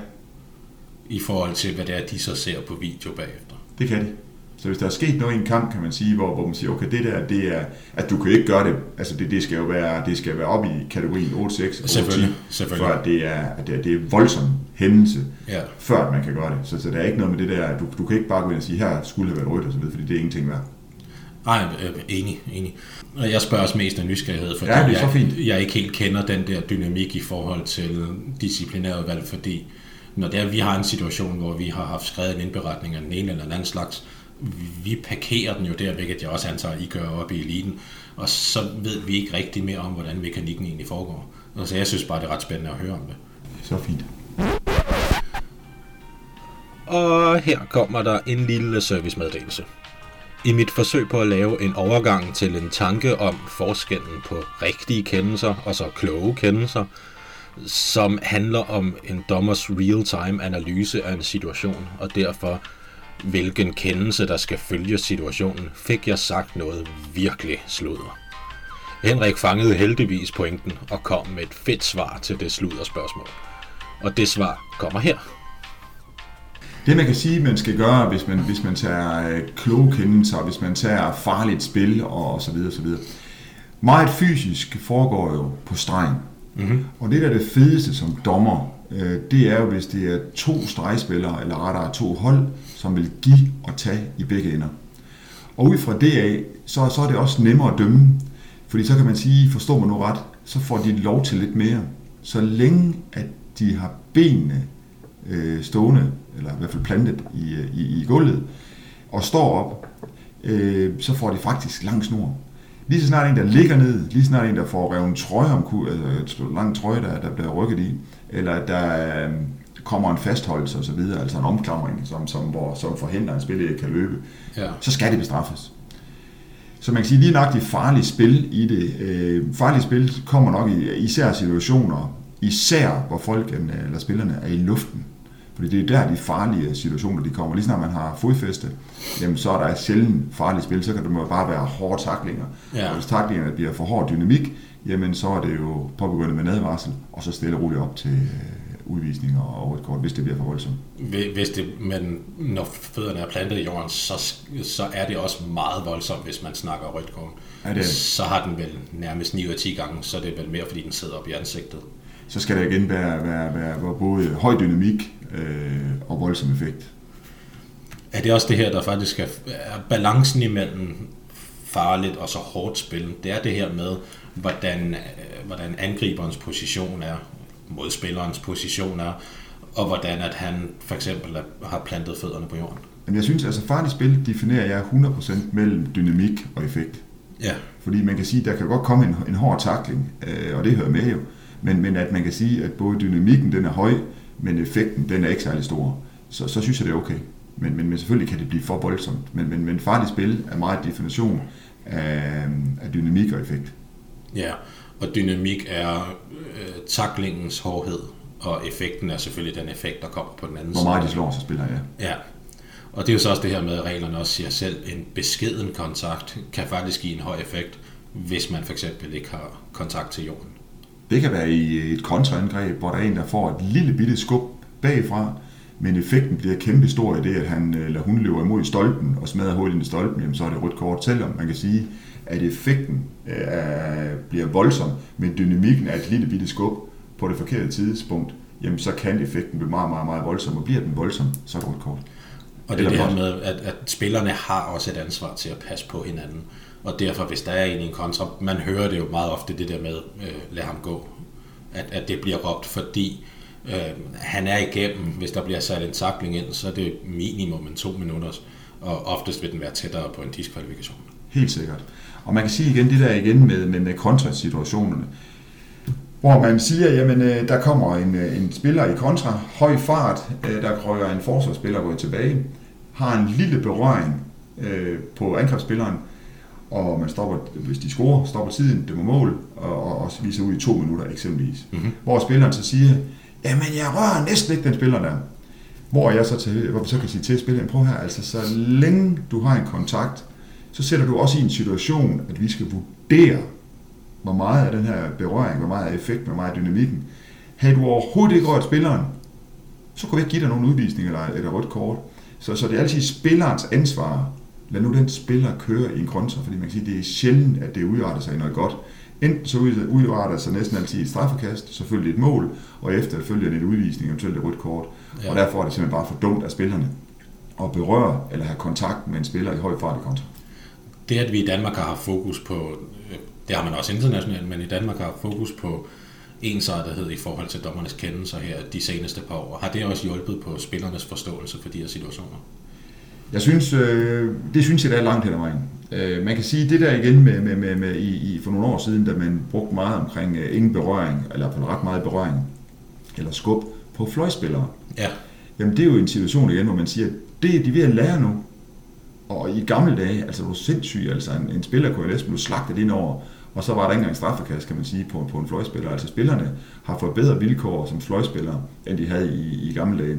i forhold til, hvad det er, de så ser på video bagefter? det kan de. Så hvis der er sket noget i en kamp, kan man sige, hvor, hvor man siger, okay, det der, det er, at du kan ikke gøre det, altså det, det skal jo være, det skal være op i kategorien 8-6 og 8 Selvfølgelig, selvfølgelig. for at det er, at det er, det er voldsom hændelse, Ja. før man kan gøre det. Så, så der er ikke noget med det der, du, du kan ikke bare gå ind og sige, her skulle have været rødt og så videre, fordi det er ingenting værd. Ej, øh, enig, enig. Og jeg spørger også mest af nysgerrighed, fordi Ja, det er så jeg, fint. jeg ikke helt kender den der dynamik i forhold til disciplinærudvalg, fordi når det er, vi har en situation, hvor vi har haft skrevet en indberetning af den ene eller den anden slags, vi parkerer den jo der, hvilket jeg også antager, I gør op i eliten, og så ved vi ikke rigtig mere om, hvordan mekanikken egentlig foregår. Altså, jeg synes bare, det er ret spændende at høre om det. Så fint. Og her kommer der en lille servicemeddelelse. I mit forsøg på at lave en overgang til en tanke om forskellen på rigtige kendelser og så kloge kendelser, som handler om en dommers real-time analyse af en situation, og derfor hvilken kendelse, der skal følge situationen, fik jeg sagt noget virkelig sludder. Henrik fangede heldigvis pointen og kom med et fedt svar til det sludderspørgsmål. Og det svar kommer her. Det man kan sige, man skal gøre, hvis man, hvis man tager øh, kloge kendelser, hvis man tager farligt spil og så videre, så videre. Meget fysisk foregår jo på stregen. Mm-hmm. Og det der er det fedeste som dommer, øh, det er jo, hvis det er to stregspillere, eller rettere to hold, som vil give og tage i begge ender. Og ud fra det af, så, så er det også nemmere at dømme. Fordi så kan man sige, forstår man nu ret, så får de lov til lidt mere. Så længe at de har benene øh, stående, eller i hvert fald plantet i, i, i gulvet, og står op, øh, så får de faktisk lang snor. Lige så snart en, der ligger ned, lige så snart en, der får revet en trøje om, altså en lang trøje, der, der bliver rykket i, eller der øh, kommer en fastholdelse og så videre, altså en omklamring, som, som, hvor, som forhindrer, at en spiller kan løbe, ja. så skal det bestraffes. Så man kan sige, lige nok de farlige spil i det. Øh, farlige spil kommer nok i især situationer, især hvor folk eller spillerne er i luften. Fordi det er der, de farlige situationer de kommer. Lige snart man har fodfæste, jamen, så er der sjældent farlige spil, så kan det bare være hårde taklinger. Ja. Og hvis taklingerne bliver for hård dynamik, jamen så er det jo påbegyndt med nedvarsel, og så stille og roligt op til øh, udvisning og et kort, hvis det bliver for voldsomt. Hvis det, men når fødderne er plantet i jorden, så, så er det også meget voldsomt, hvis man snakker rødt kort. Ja, det Så har den vel nærmest 9 ud af 10 gange, så er det vel mere, fordi den sidder op i ansigtet. Så skal der igen være, være, være, være både høj dynamik øh, og voldsom effekt. Er det også det her, der faktisk er, er balancen imellem farligt og så hårdt spil? Det er det her med, hvordan, øh, hvordan angriberens position er, modspillerens position er, og hvordan at han for eksempel har plantet fødderne på jorden. Men jeg synes, altså farligt spil definerer jeg 100% mellem dynamik og effekt. Ja. Fordi man kan sige, der kan godt komme en, en hård takling, øh, og det hører med jo. Men, men at man kan sige, at både dynamikken den er høj, men effekten den er ikke særlig stor. Så, så synes jeg, det er okay. Men, men, men selvfølgelig kan det blive for voldsomt. Men, men, men farligt spil er meget definition af, af dynamik og effekt. Ja, og dynamik er øh, taklingens hårdhed, og effekten er selvfølgelig den effekt, der kommer på den anden side. Hvor meget de slår, så spiller jeg. Ja. Og det er jo så også det her med, at reglerne også siger selv, en beskeden kontakt kan faktisk give en høj effekt, hvis man for eksempel ikke har kontakt til jorden. Det kan være i et kontraangreb, hvor der er en, der får et lille bitte skub bagfra, men effekten bliver kæmpe stor i det, at han eller hun løber imod stolpen og smadrer hullet i stolpen, jamen så er det rødt kort. Selvom man kan sige, at effekten øh, bliver voldsom, men dynamikken er et lille bitte skub på det forkerte tidspunkt, jamen så kan effekten blive meget, meget, meget voldsom, og bliver den voldsom, så er det rødt kort. Og det er det her med, at, at spillerne har også et ansvar til at passe på hinanden. Og derfor, hvis der er en i en kontra, man hører det jo meget ofte, det der med, øh, lad ham gå. At, at det bliver råbt, fordi øh, han er igennem. Hvis der bliver sat en takling ind, så er det minimum en to minutter, og oftest vil den være tættere på en diskvalifikation. Helt sikkert. Og man kan sige igen det der igen med, med, med kontrasituationerne, hvor man siger, jamen øh, der kommer en, øh, en spiller i kontra, høj fart, øh, der krøjer en forsvarsspiller går tilbage, har en lille berøring øh, på angrebsspilleren, og man stopper, hvis de scorer, stopper tiden, det må mål, og, og, og viser ud i to minutter eksempelvis. Mm-hmm. Hvor spilleren så siger, jamen jeg rører næsten ikke den spiller der. Hvor jeg så, til, hvor så kan sige til spilleren, prøv her, altså så længe du har en kontakt, så sætter du også i en situation, at vi skal vurdere, hvor meget af den her berøring, hvor meget af effekt, hvor meget af dynamikken. Havde du overhovedet ikke rørt spilleren, så kunne vi ikke give dig nogen udvisning eller et rødt kort. Så, så det er altid spillerens ansvar lad nu den spiller køre i en kontra, fordi man kan sige, det er sjældent, at det udarter sig i noget godt. Enten så udarter sig næsten altid et straffekast, selvfølgelig et mål, og efter følger en udvisning, eventuelt et rødt kort. Ja. Og derfor er det simpelthen bare for dumt af spillerne at berøre eller have kontakt med en spiller i høj fart i kontra. Det, at vi i Danmark har haft fokus på, det har man også internationalt, men i Danmark har haft fokus på ensartethed i forhold til dommernes kendelser her de seneste par år. Har det også hjulpet på spillernes forståelse for de her situationer? Jeg synes, øh, det synes jeg, der er langt hen ad vejen. Øh, man kan sige, det der igen med, med, med, med i, i, for nogle år siden, da man brugte meget omkring øh, ingen berøring, eller for ret meget berøring, eller skub på fløjspillere. Ja. Jamen det er jo en situation igen, hvor man siger, det er de ved at lære nu. Og i gamle dage, altså du er sindssyg, altså en, en spiller kunne næsten blive slagtet ind over, og så var der ikke engang straffekast, kan man sige, på, på en fløjspiller. Altså spillerne har fået bedre vilkår som fløjspillere, end de havde i, i gamle dage.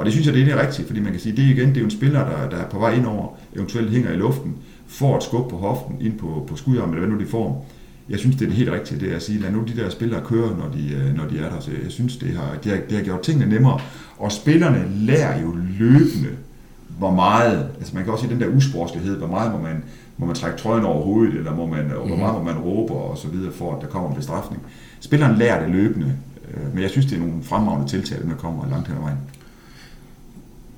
Og det synes jeg, det er rigtigt, fordi man kan sige, det igen, det er jo en spiller, der, der er på vej ind over, eventuelt hænger i luften, får et skub på hoften ind på, på skudarmen, eller hvad nu de får. Jeg synes, det er det helt rigtige, det er at sige, lad nu de der spillere køre, når de, øh, når de er der. Så jeg synes, det har, det, har, det har gjort tingene nemmere. Og spillerne lærer jo løbende, hvor meget, altså man kan også sige den der usportslighed, hvor meget må man, må man trække trøjen over hovedet, eller må man, mm-hmm. hvor mhm. meget må man råbe og så videre, for at der kommer en bestraffning. Spilleren lærer det løbende, øh, men jeg synes, det er nogle fremragende tiltag, der kommer langt hen ad vejen.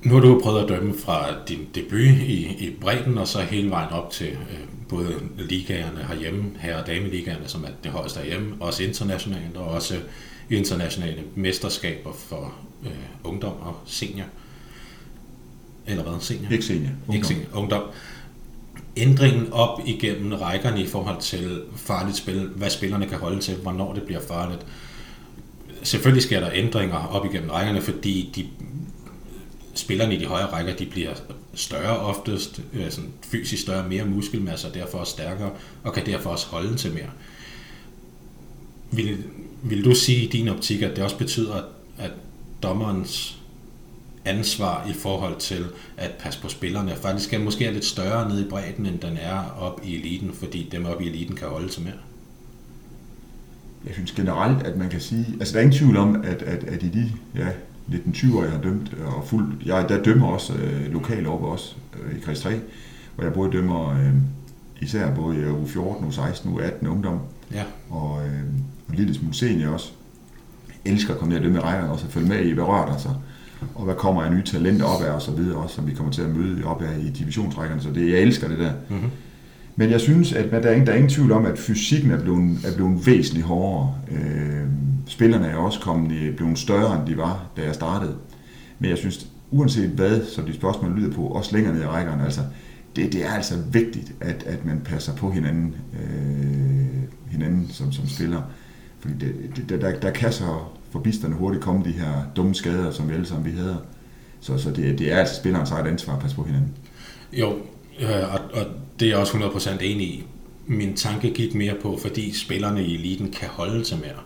Nu har du prøvet at dømme fra din debut i, i bredden, og så hele vejen op til øh, både ligaerne herhjemme, herre- og dameligaerne, som er det højeste herhjemme, også internationalt, og også internationale mesterskaber for, øh, ungdom og senior. Eller hvad? Senior? Ikke senior. Ungdom. Ikke senior. Ungdom. Ændringen op igennem rækkerne i forhold til farligt spil, hvad spillerne kan holde til, hvornår det bliver farligt. Selvfølgelig sker der ændringer op igennem rækkerne, fordi de spillerne i de højere rækker, de bliver større oftest, øh, sådan fysisk større, mere muskelmasse, og derfor også stærkere, og kan derfor også holde til mere. Vil, vil du sige i din optik, at det også betyder, at, at dommerens ansvar i forhold til at passe på spillerne faktisk er måske er lidt større nede i bredden, end den er op i eliten, fordi dem op i eliten kan holde til mere? Jeg synes generelt, at man kan sige, altså der er ingen tvivl om, at, at, at i de ja, 19-20 år, jeg har dømt, og fuld, jeg der dømmer også øh, lokalt oppe også øh, i kreds 3, hvor jeg både dømmer øh, især både i u 14, u 16, u 18 ungdom, ja. og, øh, og en lille smule senior også. Jeg elsker at komme ned og dømme i rækkerne også, og følge med i, hvad rører der sig, og hvad kommer af nye talenter op af, og så videre også, som vi kommer til at møde op af i divisionsrækkerne, så det, jeg elsker det der. Mm-hmm. Men jeg synes, at der er, ingen, der er ingen tvivl om, at fysikken er blevet, er blevet væsentligt hårdere. Øh, spillerne er også kommet, blevet større, end de var, da jeg startede. Men jeg synes, uanset hvad, som de spørgsmål lyder på, også længere ned i rækkerne, altså, det, det er altså vigtigt, at, at man passer på hinanden, øh, hinanden som, som spiller. Fordi det, det, der, der kan så forbisterne hurtigt komme de her dumme skader, som vi alle sammen vi havde. Så, så det, det er altså spillerens eget ansvar at passe på hinanden. Jo, øh, og, og det er jeg også 100% enig i. Min tanke gik mere på, fordi spillerne i eliten kan holde sig mere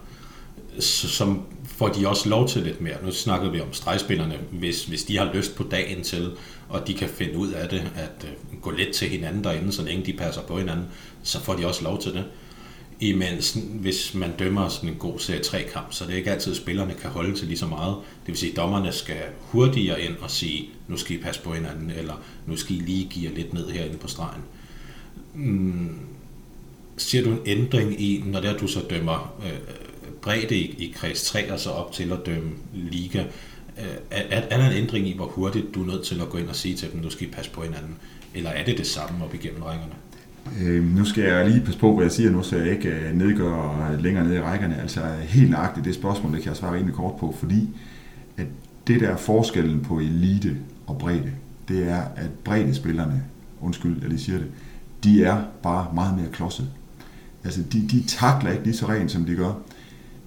som får de også lov til lidt mere. Nu snakkede vi om stregspillerne, hvis, hvis de har lyst på dagen til, og de kan finde ud af det, at uh, gå lidt til hinanden derinde, så længe de passer på hinanden, så får de også lov til det. Imens hvis man dømmer sådan en god serie 3 kamp, så det er ikke altid, at spillerne kan holde til lige så meget. Det vil sige, at dommerne skal hurtigere ind og sige, nu skal I passe på hinanden, eller nu skal I lige give lidt ned herinde på stregen. Mm, ser du en ændring i, når det er, du så dømmer øh, bredde i, i kreds 3 og så op til at dømme liga. Øh, er, er der en ændring i, hvor hurtigt du er nødt til at gå ind og sige til dem, nu skal I passe på hinanden? Eller er det det samme op igennem rækkerne? Øh, nu skal jeg lige passe på, hvad jeg siger nu, så jeg ikke øh, nedgør øh, længere ned i rækkerne. Altså helt nøjagtigt det spørgsmål, det kan jeg svare rimelig kort på, fordi at det der forskellen på elite og bredde, det er, at breddespillerne, undskyld, jeg lige siger det, de er bare meget mere klodset. Altså, de, de takler ikke lige så rent, som de gør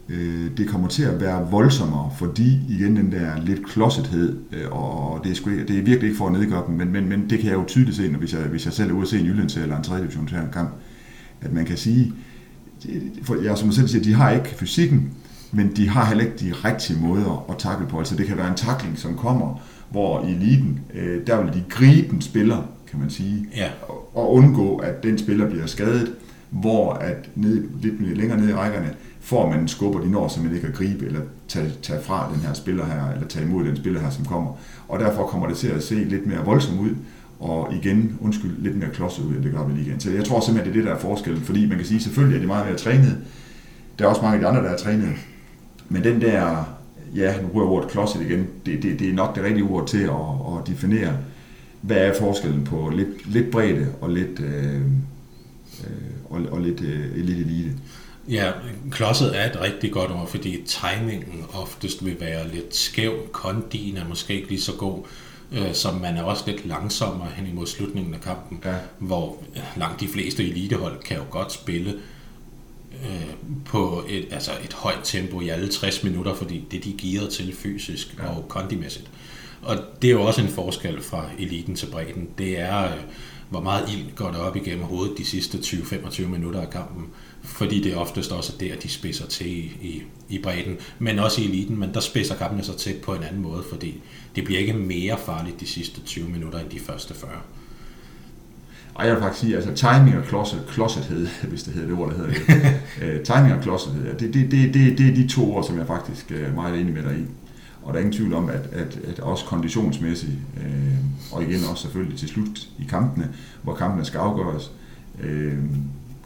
øh, det kommer til at være voldsommere, fordi igen den der lidt klodsethed, øh, og det er, sgu, det er virkelig ikke for at nedgøre dem, men, men, men det kan jeg jo tydeligt se, når hvis jeg, hvis jeg selv er ude at se en Jyllands eller en 3. division kamp, at man kan sige, for jeg som jeg selv siger, de har ikke fysikken, men de har heller ikke de rigtige måder at takle på. Altså det kan være en takling, som kommer, hvor i eliten, øh, der vil de gribe en spiller, kan man sige, ja. og, og undgå, at den spiller bliver skadet, hvor at ned, lidt længere ned i rækkerne, får man en skub, og de når simpelthen ikke at gribe eller tage, tage fra den her spiller her, eller tage imod den spiller her, som kommer. Og derfor kommer det til at se lidt mere voldsomt ud, og igen, undskyld, lidt mere klodset ud, end det gør vi lige igen. Så jeg tror simpelthen, det er det, der er forskellen, fordi man kan sige, selvfølgelig er de meget mere trænet. Der er også mange af de andre, der er trænet. Men den der, ja, nu bruger jeg ordet klodset igen, det, det, det er nok det rigtige ord til at, at definere, hvad er forskellen på lidt, lidt bredde og lidt, øh, øh, og, og lidt, øh, lidt elite. Ja, klodset er et rigtig godt ord, fordi timingen oftest vil være lidt skæv. Kondien er måske ikke lige så god, øh, som man er også lidt langsommere hen imod slutningen af kampen, ja. hvor langt de fleste elitehold kan jo godt spille øh, på et, altså et højt tempo i alle 60 minutter, fordi det de gearet til fysisk ja. og kondimæssigt. Og det er jo også en forskel fra eliten til bredden. Det er, øh, hvor meget ild går der op igennem hovedet de sidste 20-25 minutter af kampen fordi det er oftest også der, de spidser til i, i, i bredden, men også i eliten, men der spidser kampene sig til på en anden måde, fordi det bliver ikke mere farligt de sidste 20 minutter end de første 40. Og jeg vil faktisk sige, altså timing og closet, closethed, hvis det hedder det ord, der hedder det. uh, timing og closethed, det, det, det, det, det er de to ord, som jeg faktisk er meget enig med dig i. Og der er ingen tvivl om, at, at, at også konditionsmæssigt, øh, og igen også selvfølgelig til slut i kampene, hvor kampene skal afgøres, øh,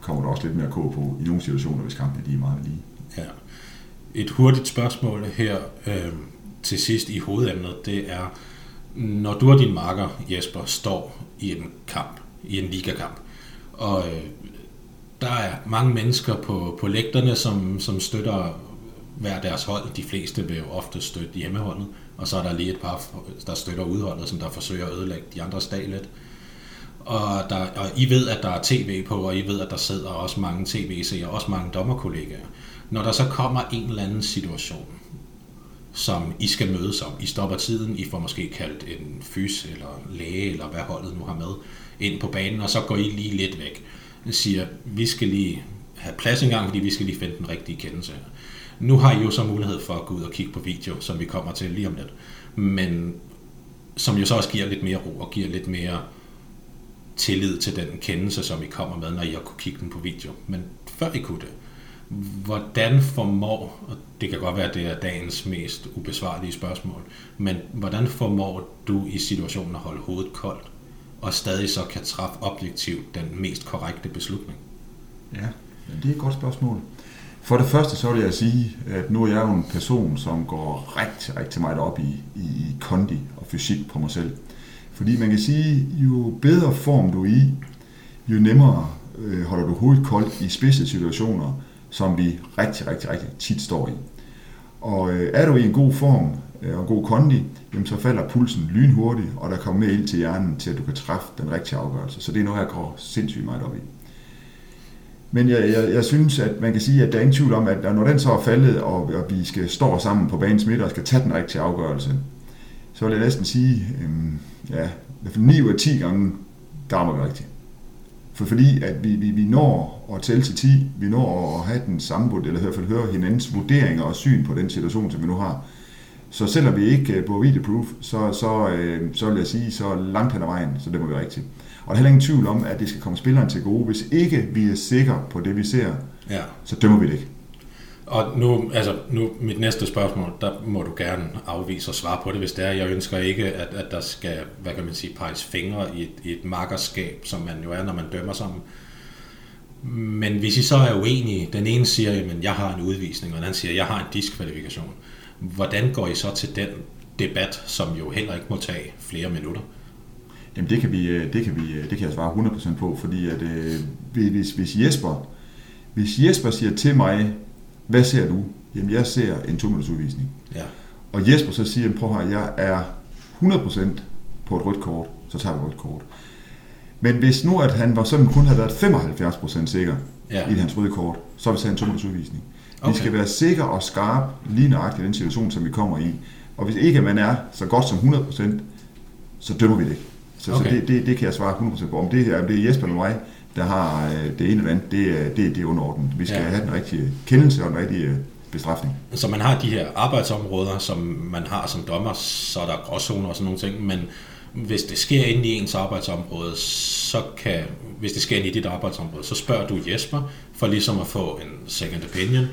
kommer der også lidt mere kå på i nogle situationer, hvis kampene de er meget lige. Ja. Et hurtigt spørgsmål her øh, til sidst i hovedemnet, det er, når du og din marker, Jesper, står i en kamp, i en ligakamp, og øh, der er mange mennesker på, på lægterne, som, som støtter hver deres hold. De fleste vil jo ofte støtte hjemmeholdet, og så er der lige et par, der støtter udholdet, som der forsøger at ødelægge de andre stag lidt. Og, der, og I ved, at der er tv på, og I ved, at der sidder også mange tv-seere, også mange dommerkollegaer. Når der så kommer en eller anden situation, som I skal mødes om. I stopper tiden, I får måske kaldt en fys eller læge, eller hvad holdet nu har med, ind på banen, og så går I lige lidt væk. Jeg siger, vi skal lige have plads engang, fordi vi skal lige finde den rigtige kendelse. Nu har I jo så mulighed for at gå ud og kigge på video, som vi kommer til lige om lidt. Men som jo så også giver lidt mere ro og giver lidt mere tillid til den kendelse, som I kommer med, når I har kunne kigge den på video. Men før I kunne det, hvordan formår, og det kan godt være, at det er dagens mest ubesvarlige spørgsmål, men hvordan formår du i situationen at holde hovedet koldt, og stadig så kan træffe objektivt den mest korrekte beslutning? Ja, det er et godt spørgsmål. For det første så vil jeg sige, at nu er jeg jo en person, som går rigtig, rigtig meget op i, i kondi og fysik på mig selv. Fordi man kan sige, jo bedre form du er i, jo nemmere øh, holder du hovedet koldt i spidse situationer, som vi rigtig, rigtig, rigtig tit står i. Og øh, er du i en god form øh, og en god kondi, jamen, så falder pulsen lynhurtigt, og der kommer mere ind til hjernen til, at du kan træffe den rigtige afgørelse. Så det er noget, jeg går sindssygt meget op i. Men jeg, jeg, jeg synes, at man kan sige, at der er ingen tvivl om, at når den så er faldet, og, og vi skal stå sammen på banens midt og skal tage den rigtige afgørelse, så vil jeg næsten sige, øhm, ja, 9 ud af 10 gange, der rammer vi rigtigt. For fordi at vi, vi, vi når at tælle til 10, vi når at have den samme, eller i hvert fald høre hinandens vurderinger og syn på den situation, som vi nu har. Så selvom vi ikke på videoproof, så, så, øh, så vil jeg sige, så langt hen ad vejen, så det må vi rigtigt. Og der er heller ingen tvivl om, at det skal komme spilleren til gode. Hvis ikke vi er sikre på det, vi ser, ja. så dømmer vi det ikke. Og nu, altså, nu mit næste spørgsmål, der må du gerne afvise og svare på det, hvis det er. Jeg ønsker ikke, at, at der skal, hvad kan man sige, peges fingre i et, i et makkerskab, som man jo er, når man dømmer sammen. Men hvis I så er uenige, den ene siger, at jeg har en udvisning, og den anden siger, at jeg har en diskvalifikation. Hvordan går I så til den debat, som jo heller ikke må tage flere minutter? Jamen det kan, vi, øh, det kan, vi, øh, det kan jeg svare 100% på, fordi at, øh, hvis, hvis, Jesper, hvis Jesper siger til mig, hvad ser du? Jamen jeg ser en to minutters udvisning. Ja. Og Jesper så siger, prøv her, jeg er 100% på et rødt kort, så tager vi rødt kort. Men hvis nu, at han var sådan kun havde været 75% sikker ja. i hans røde kort, så vil vi tage en to minutters udvisning. Okay. Vi skal være sikre og skarpe lige nøjagtigt i den situation, som vi kommer i. Og hvis ikke man er så godt som 100%, så dømmer vi det ikke. Så, okay. så det, det, det kan jeg svare 100% på. Om det, om det er Jesper eller mig, der har øh, det ene eller andet, det, det, det er underordnet. Vi skal ja. have den rigtige kendelse og den rigtige øh, bestrafning. Så man har de her arbejdsområder, som man har som dommer, så er der gråzoner og sådan nogle ting, men hvis det sker inde i ens arbejdsområde, så kan, hvis det sker inde i dit arbejdsområde, så spørger du Jesper for ligesom at få en second opinion.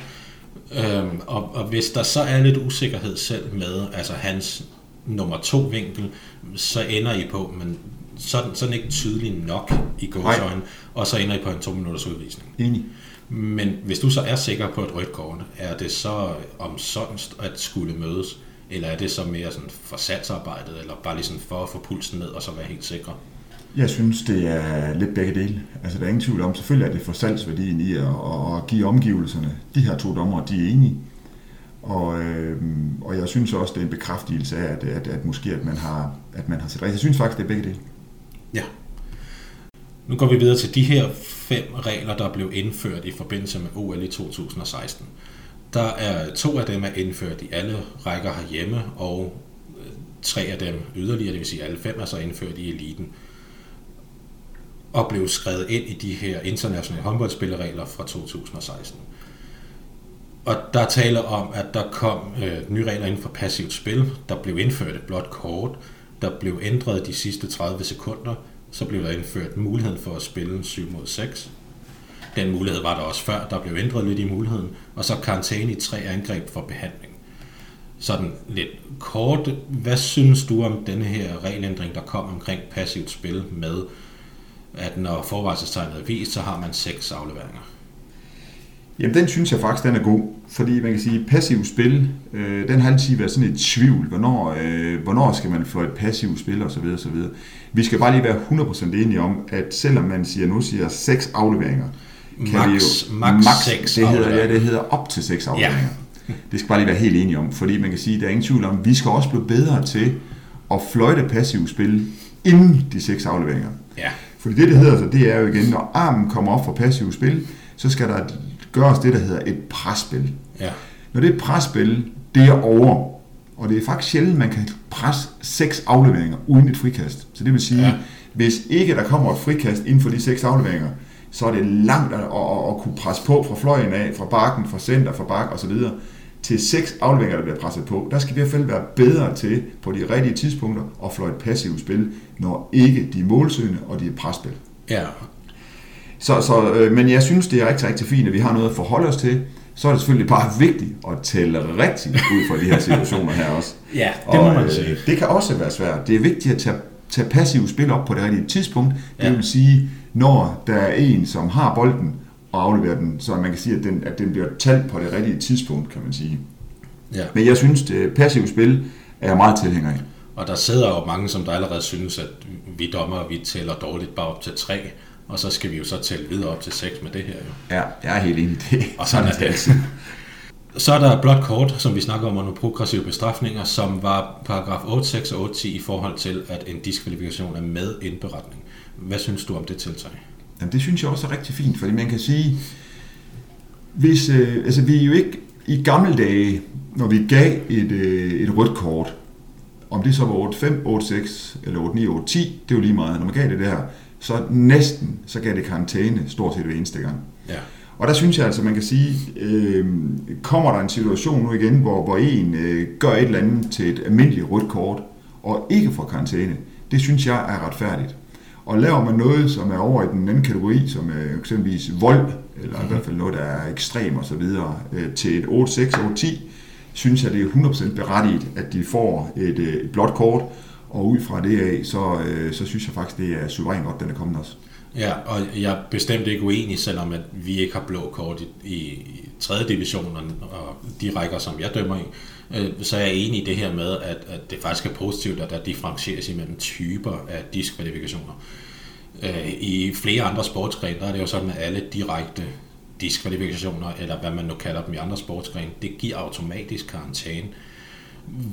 Øhm, og, og hvis der så er lidt usikkerhed selv med, altså hans nummer to vinkel, så ender I på, men sådan, sådan ikke tydelig nok i gåsøjne, og så ender I på en to minutters udvisning. Enig. Men hvis du så er sikker på et rødt kort, er det så om sådan at skulle mødes, eller er det så mere sådan for satsarbejdet, eller bare lige sådan for at få pulsen ned og så være helt sikre? Jeg synes, det er lidt begge dele. Altså, der er ingen tvivl om, selvfølgelig er det for salgsværdien i at, at give omgivelserne. De her to dommer, de er enige. Og, øh, og jeg synes også, det er en bekræftelse af, at, at, at måske at man har, at man har set rigtigt. Jeg synes faktisk, det er begge dele. Ja. Nu går vi videre til de her fem regler, der blev indført i forbindelse med OL i 2016. Der er to af dem er indført i alle rækker herhjemme, og øh, tre af dem yderligere, det vil sige alle fem er så indført i eliten, og blev skrevet ind i de her internationale håndboldspilleregler fra 2016. Og der taler om, at der kom øh, nye regler inden for passivt spil, der blev indført et blot kort, der blev ændret de sidste 30 sekunder, så blev der indført muligheden for at spille en 7 mod 6. Den mulighed var der også før, der blev ændret lidt i muligheden, og så karantæne i tre angreb for behandling. Sådan lidt kort, hvad synes du om denne her regelændring, der kom omkring passivt spil med, at når forvarselstegnet er vist, så har man seks afleveringer? Jamen, den synes jeg faktisk, den er god. Fordi man kan sige, passiv spil, øh, den har altid været sådan et tvivl. Hvornår, øh, hvornår skal man få et passivt spil, osv. osv. Vi skal bare lige være 100% enige om, at selvom man siger, nu siger seks afleveringer, kan max, vi jo, max, max 6 det hedder, ja, det hedder op til seks afleveringer. Det skal bare lige være helt enige om, fordi man kan sige, at der er ingen tvivl om, vi skal også blive bedre til at fløjte passiv spil inden de seks afleveringer. Ja. Fordi det, det hedder så, det er jo igen, når armen kommer op for passiv spil, så skal der gøres det, der hedder et presspil. Ja. Når det er et presspil, det er over. Og det er faktisk sjældent, man kan presse seks afleveringer uden et frikast. Så det vil sige, Ja. hvis ikke der kommer et frikast inden for de seks afleveringer, så er det langt at, at, at, at kunne presse på fra fløjen af, fra bakken, fra center, fra bak osv. til seks afleveringer, der bliver presset på. Der skal vi i hvert fald være bedre til på de rigtige tidspunkter at fløjte passivt spil, når ikke de er målsøgende og de er presspil. Ja. Så, så, øh, men jeg synes, det er rigtig, rigtig fint, at vi har noget at forholde os til. Så er det selvfølgelig bare vigtigt at tælle rigtigt ud fra de her situationer her også. Ja, det må Og, man øh, sige. Det kan også være svært. Det er vigtigt at tage, tage passiv spil op på det rigtige tidspunkt. Det Ja. vil sige, når der er en, som har bolden og afleverer den, så man kan sige, at den, at den bliver talt på det rigtige tidspunkt, kan man sige. Ja. Men jeg synes, det passiv spil er jeg meget tilhænger af. Og der sidder jo mange, som der allerede synes, at vi dommer, vi tæller dårligt bare op til tre, og så skal vi jo så tælle videre op til seks med det her jo. Ja, jeg er helt enig i det. Og sådan er det. Så er der blot kort, som vi snakker om under progressive bestrafninger, som var paragraf 8.6 og 8.10 i forhold til, at en diskvalifikation er med indberetning. Hvad synes du om det tiltag? Jamen, det synes jeg også er rigtig fint, fordi man kan sige, hvis, øh, altså vi er jo ikke i gamle dage, når vi gav et, øh, et rødt kort, om det så var 8-5, 8-6 eller 8-9, 8-10, det er jo lige meget. Når man gav det der, så næsten, så gav det karantæne stort set hver eneste gang. Ja. Og der synes jeg altså, man kan sige, øh, kommer der en situation nu igen, hvor, hvor en øh, gør et eller andet til et almindeligt rødt kort, og ikke får karantæne, det synes jeg er retfærdigt. Og laver man noget, som er over i den anden kategori, som er eksempelvis vold, eller i hvert fald noget, der er ekstrem og så videre, øh, til et 8-6, 8-10, synes jeg, det er 100% berettiget, at de får et, øh, et blåt kort, og ud fra det af, så, øh, så synes jeg faktisk, det er suverænt godt, den er kommet også. Ja, og jeg er bestemt ikke uenig, selvom at vi ikke har blå kort i, i 3. division og, de rækker, som jeg dømmer i. Øh, så er jeg enig i det her med, at, at det faktisk er positivt, at der differencieres imellem typer af diskvalifikationer. Øh, I flere andre sportsgrene, der er det jo sådan, at alle direkte diskvalifikationer, eller hvad man nu kalder dem i andre sportsgrene, det giver automatisk karantæne.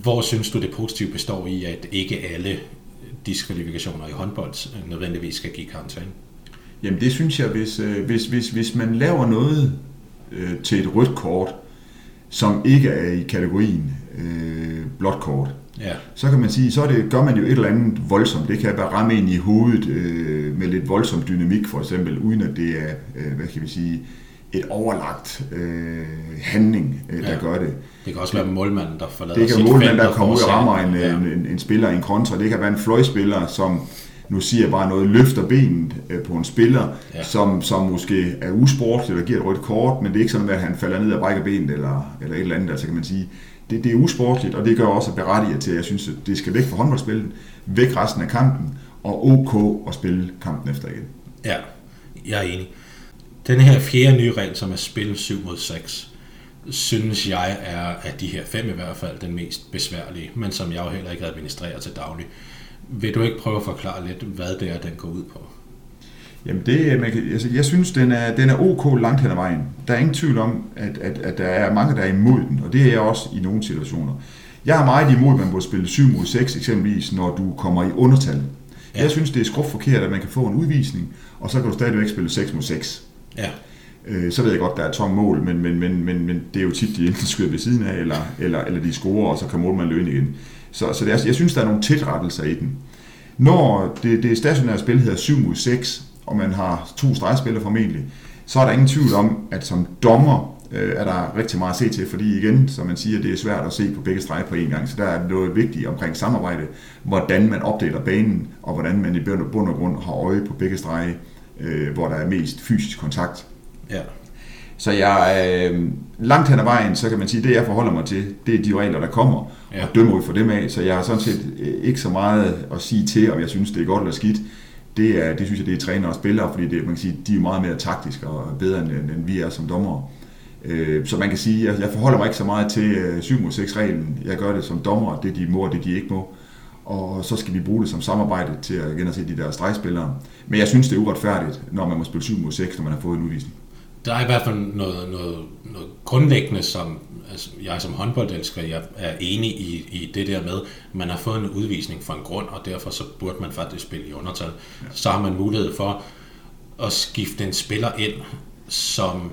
Hvor synes du det positive består i, at ikke alle diskvalifikationer i håndbold nødvendigvis skal give karantæne? Jamen det synes jeg, hvis, øh, hvis, hvis, hvis man laver noget øh, til et rødt kort, som ikke er i kategorien øh, blåt kort, Ja, så kan man sige, så det, gør man jo et eller andet voldsomt. Det kan bare ramme ind i hovedet øh, med lidt voldsom dynamik for eksempel, uden at det er, øh, hvad kan vi sige, et overlagt øh, handling, øh, der Ja. ja. gør det. det kan også være målmanden, der forlader Det kan sit målmand, felt der kommer ud og rammer en, sat- en, en, en spiller i en kontra. Det kan være en fløjspiller, som nu siger jeg bare noget, løfter benet øh, på en spiller, Ja. ja. som, som måske er usportslig eller giver et rødt kort, men det er ikke sådan, at han falder ned og brækker benet eller, eller et eller andet. Altså kan man sige, det, det er usportsligt, og det gør også berettiget til, at jeg synes, at det skal væk fra håndboldspillet, væk resten af kampen, og OK at spille kampen efter igen. Ja, jeg er enig. Den her fjerde nye regel, som er spil 7 mod 6, synes jeg er af de her fem i hvert fald den mest besværlige, men som jeg jo heller ikke administrerer til daglig. Vil du ikke prøve at forklare lidt, hvad det er, den går ud på? Jamen det, man kan, altså jeg synes, den er, den er ok langt hen ad vejen. Der er ingen tvivl om, at, at, at der er mange, der er imod den, og det er jeg også i nogle situationer. Jeg er meget imod, at man må spille 7 mod 6 eksempelvis, når du kommer i undertal. Ja. Jeg synes, det er skruft forkert, at man kan få en udvisning, og så kan du stadigvæk spille 6 mod 6. Ja, Øh, så ved jeg godt, der er tom mål, men, men, men, men, men det er jo tit, de enten skyder ved siden af, eller, eller, eller de scorer, og så kan målmanden løbe ind igen. Så, så det er, jeg synes, der er nogle tilrettelser i den. Når det, det stationære spil hedder 7 mod 6, og man har to stregspillere formentlig, så er der ingen tvivl om, at som dommer øh, er der rigtig meget at se til, fordi igen, som man siger, det er svært at se på begge streger på én gang, så der er noget vigtigt omkring samarbejde, hvordan man opdeler banen, og hvordan man i bund og bund og grund har øje på begge streger, øh, hvor der er mest fysisk kontakt. ja, Så jeg øh, langt hen ad vejen, så kan man sige, det jeg forholder mig til, det er de regler, der kommer, Ja. og dømmer ud for dem af. Så jeg har sådan set øh, ikke så meget at sige til, om jeg synes, det er godt eller skidt. Det, er, det synes jeg, det er træner og spillere, fordi det, man kan sige, de er meget mere taktiske og bedre, end, end vi er som dommere. Øh, så man kan sige, jeg, jeg forholder mig ikke så meget til øh, 7 mod 6 reglen. Jeg gør det som dommer, det de må og det de ikke må. Og så skal vi bruge det som samarbejde til at igen at se de der stregspillere. Men jeg synes, det er uretfærdigt, når man må spille 7 mod 6, når man har fået en udvisning. der er i hvert fald noget, noget, noget grundlæggende, som altså, jeg som håndboldelsker jeg er enig i, i det der med, man har fået en udvisning for en grund, og derfor så burde man faktisk spille i undertal. Ja. Så har man mulighed for at skifte en spiller ind, som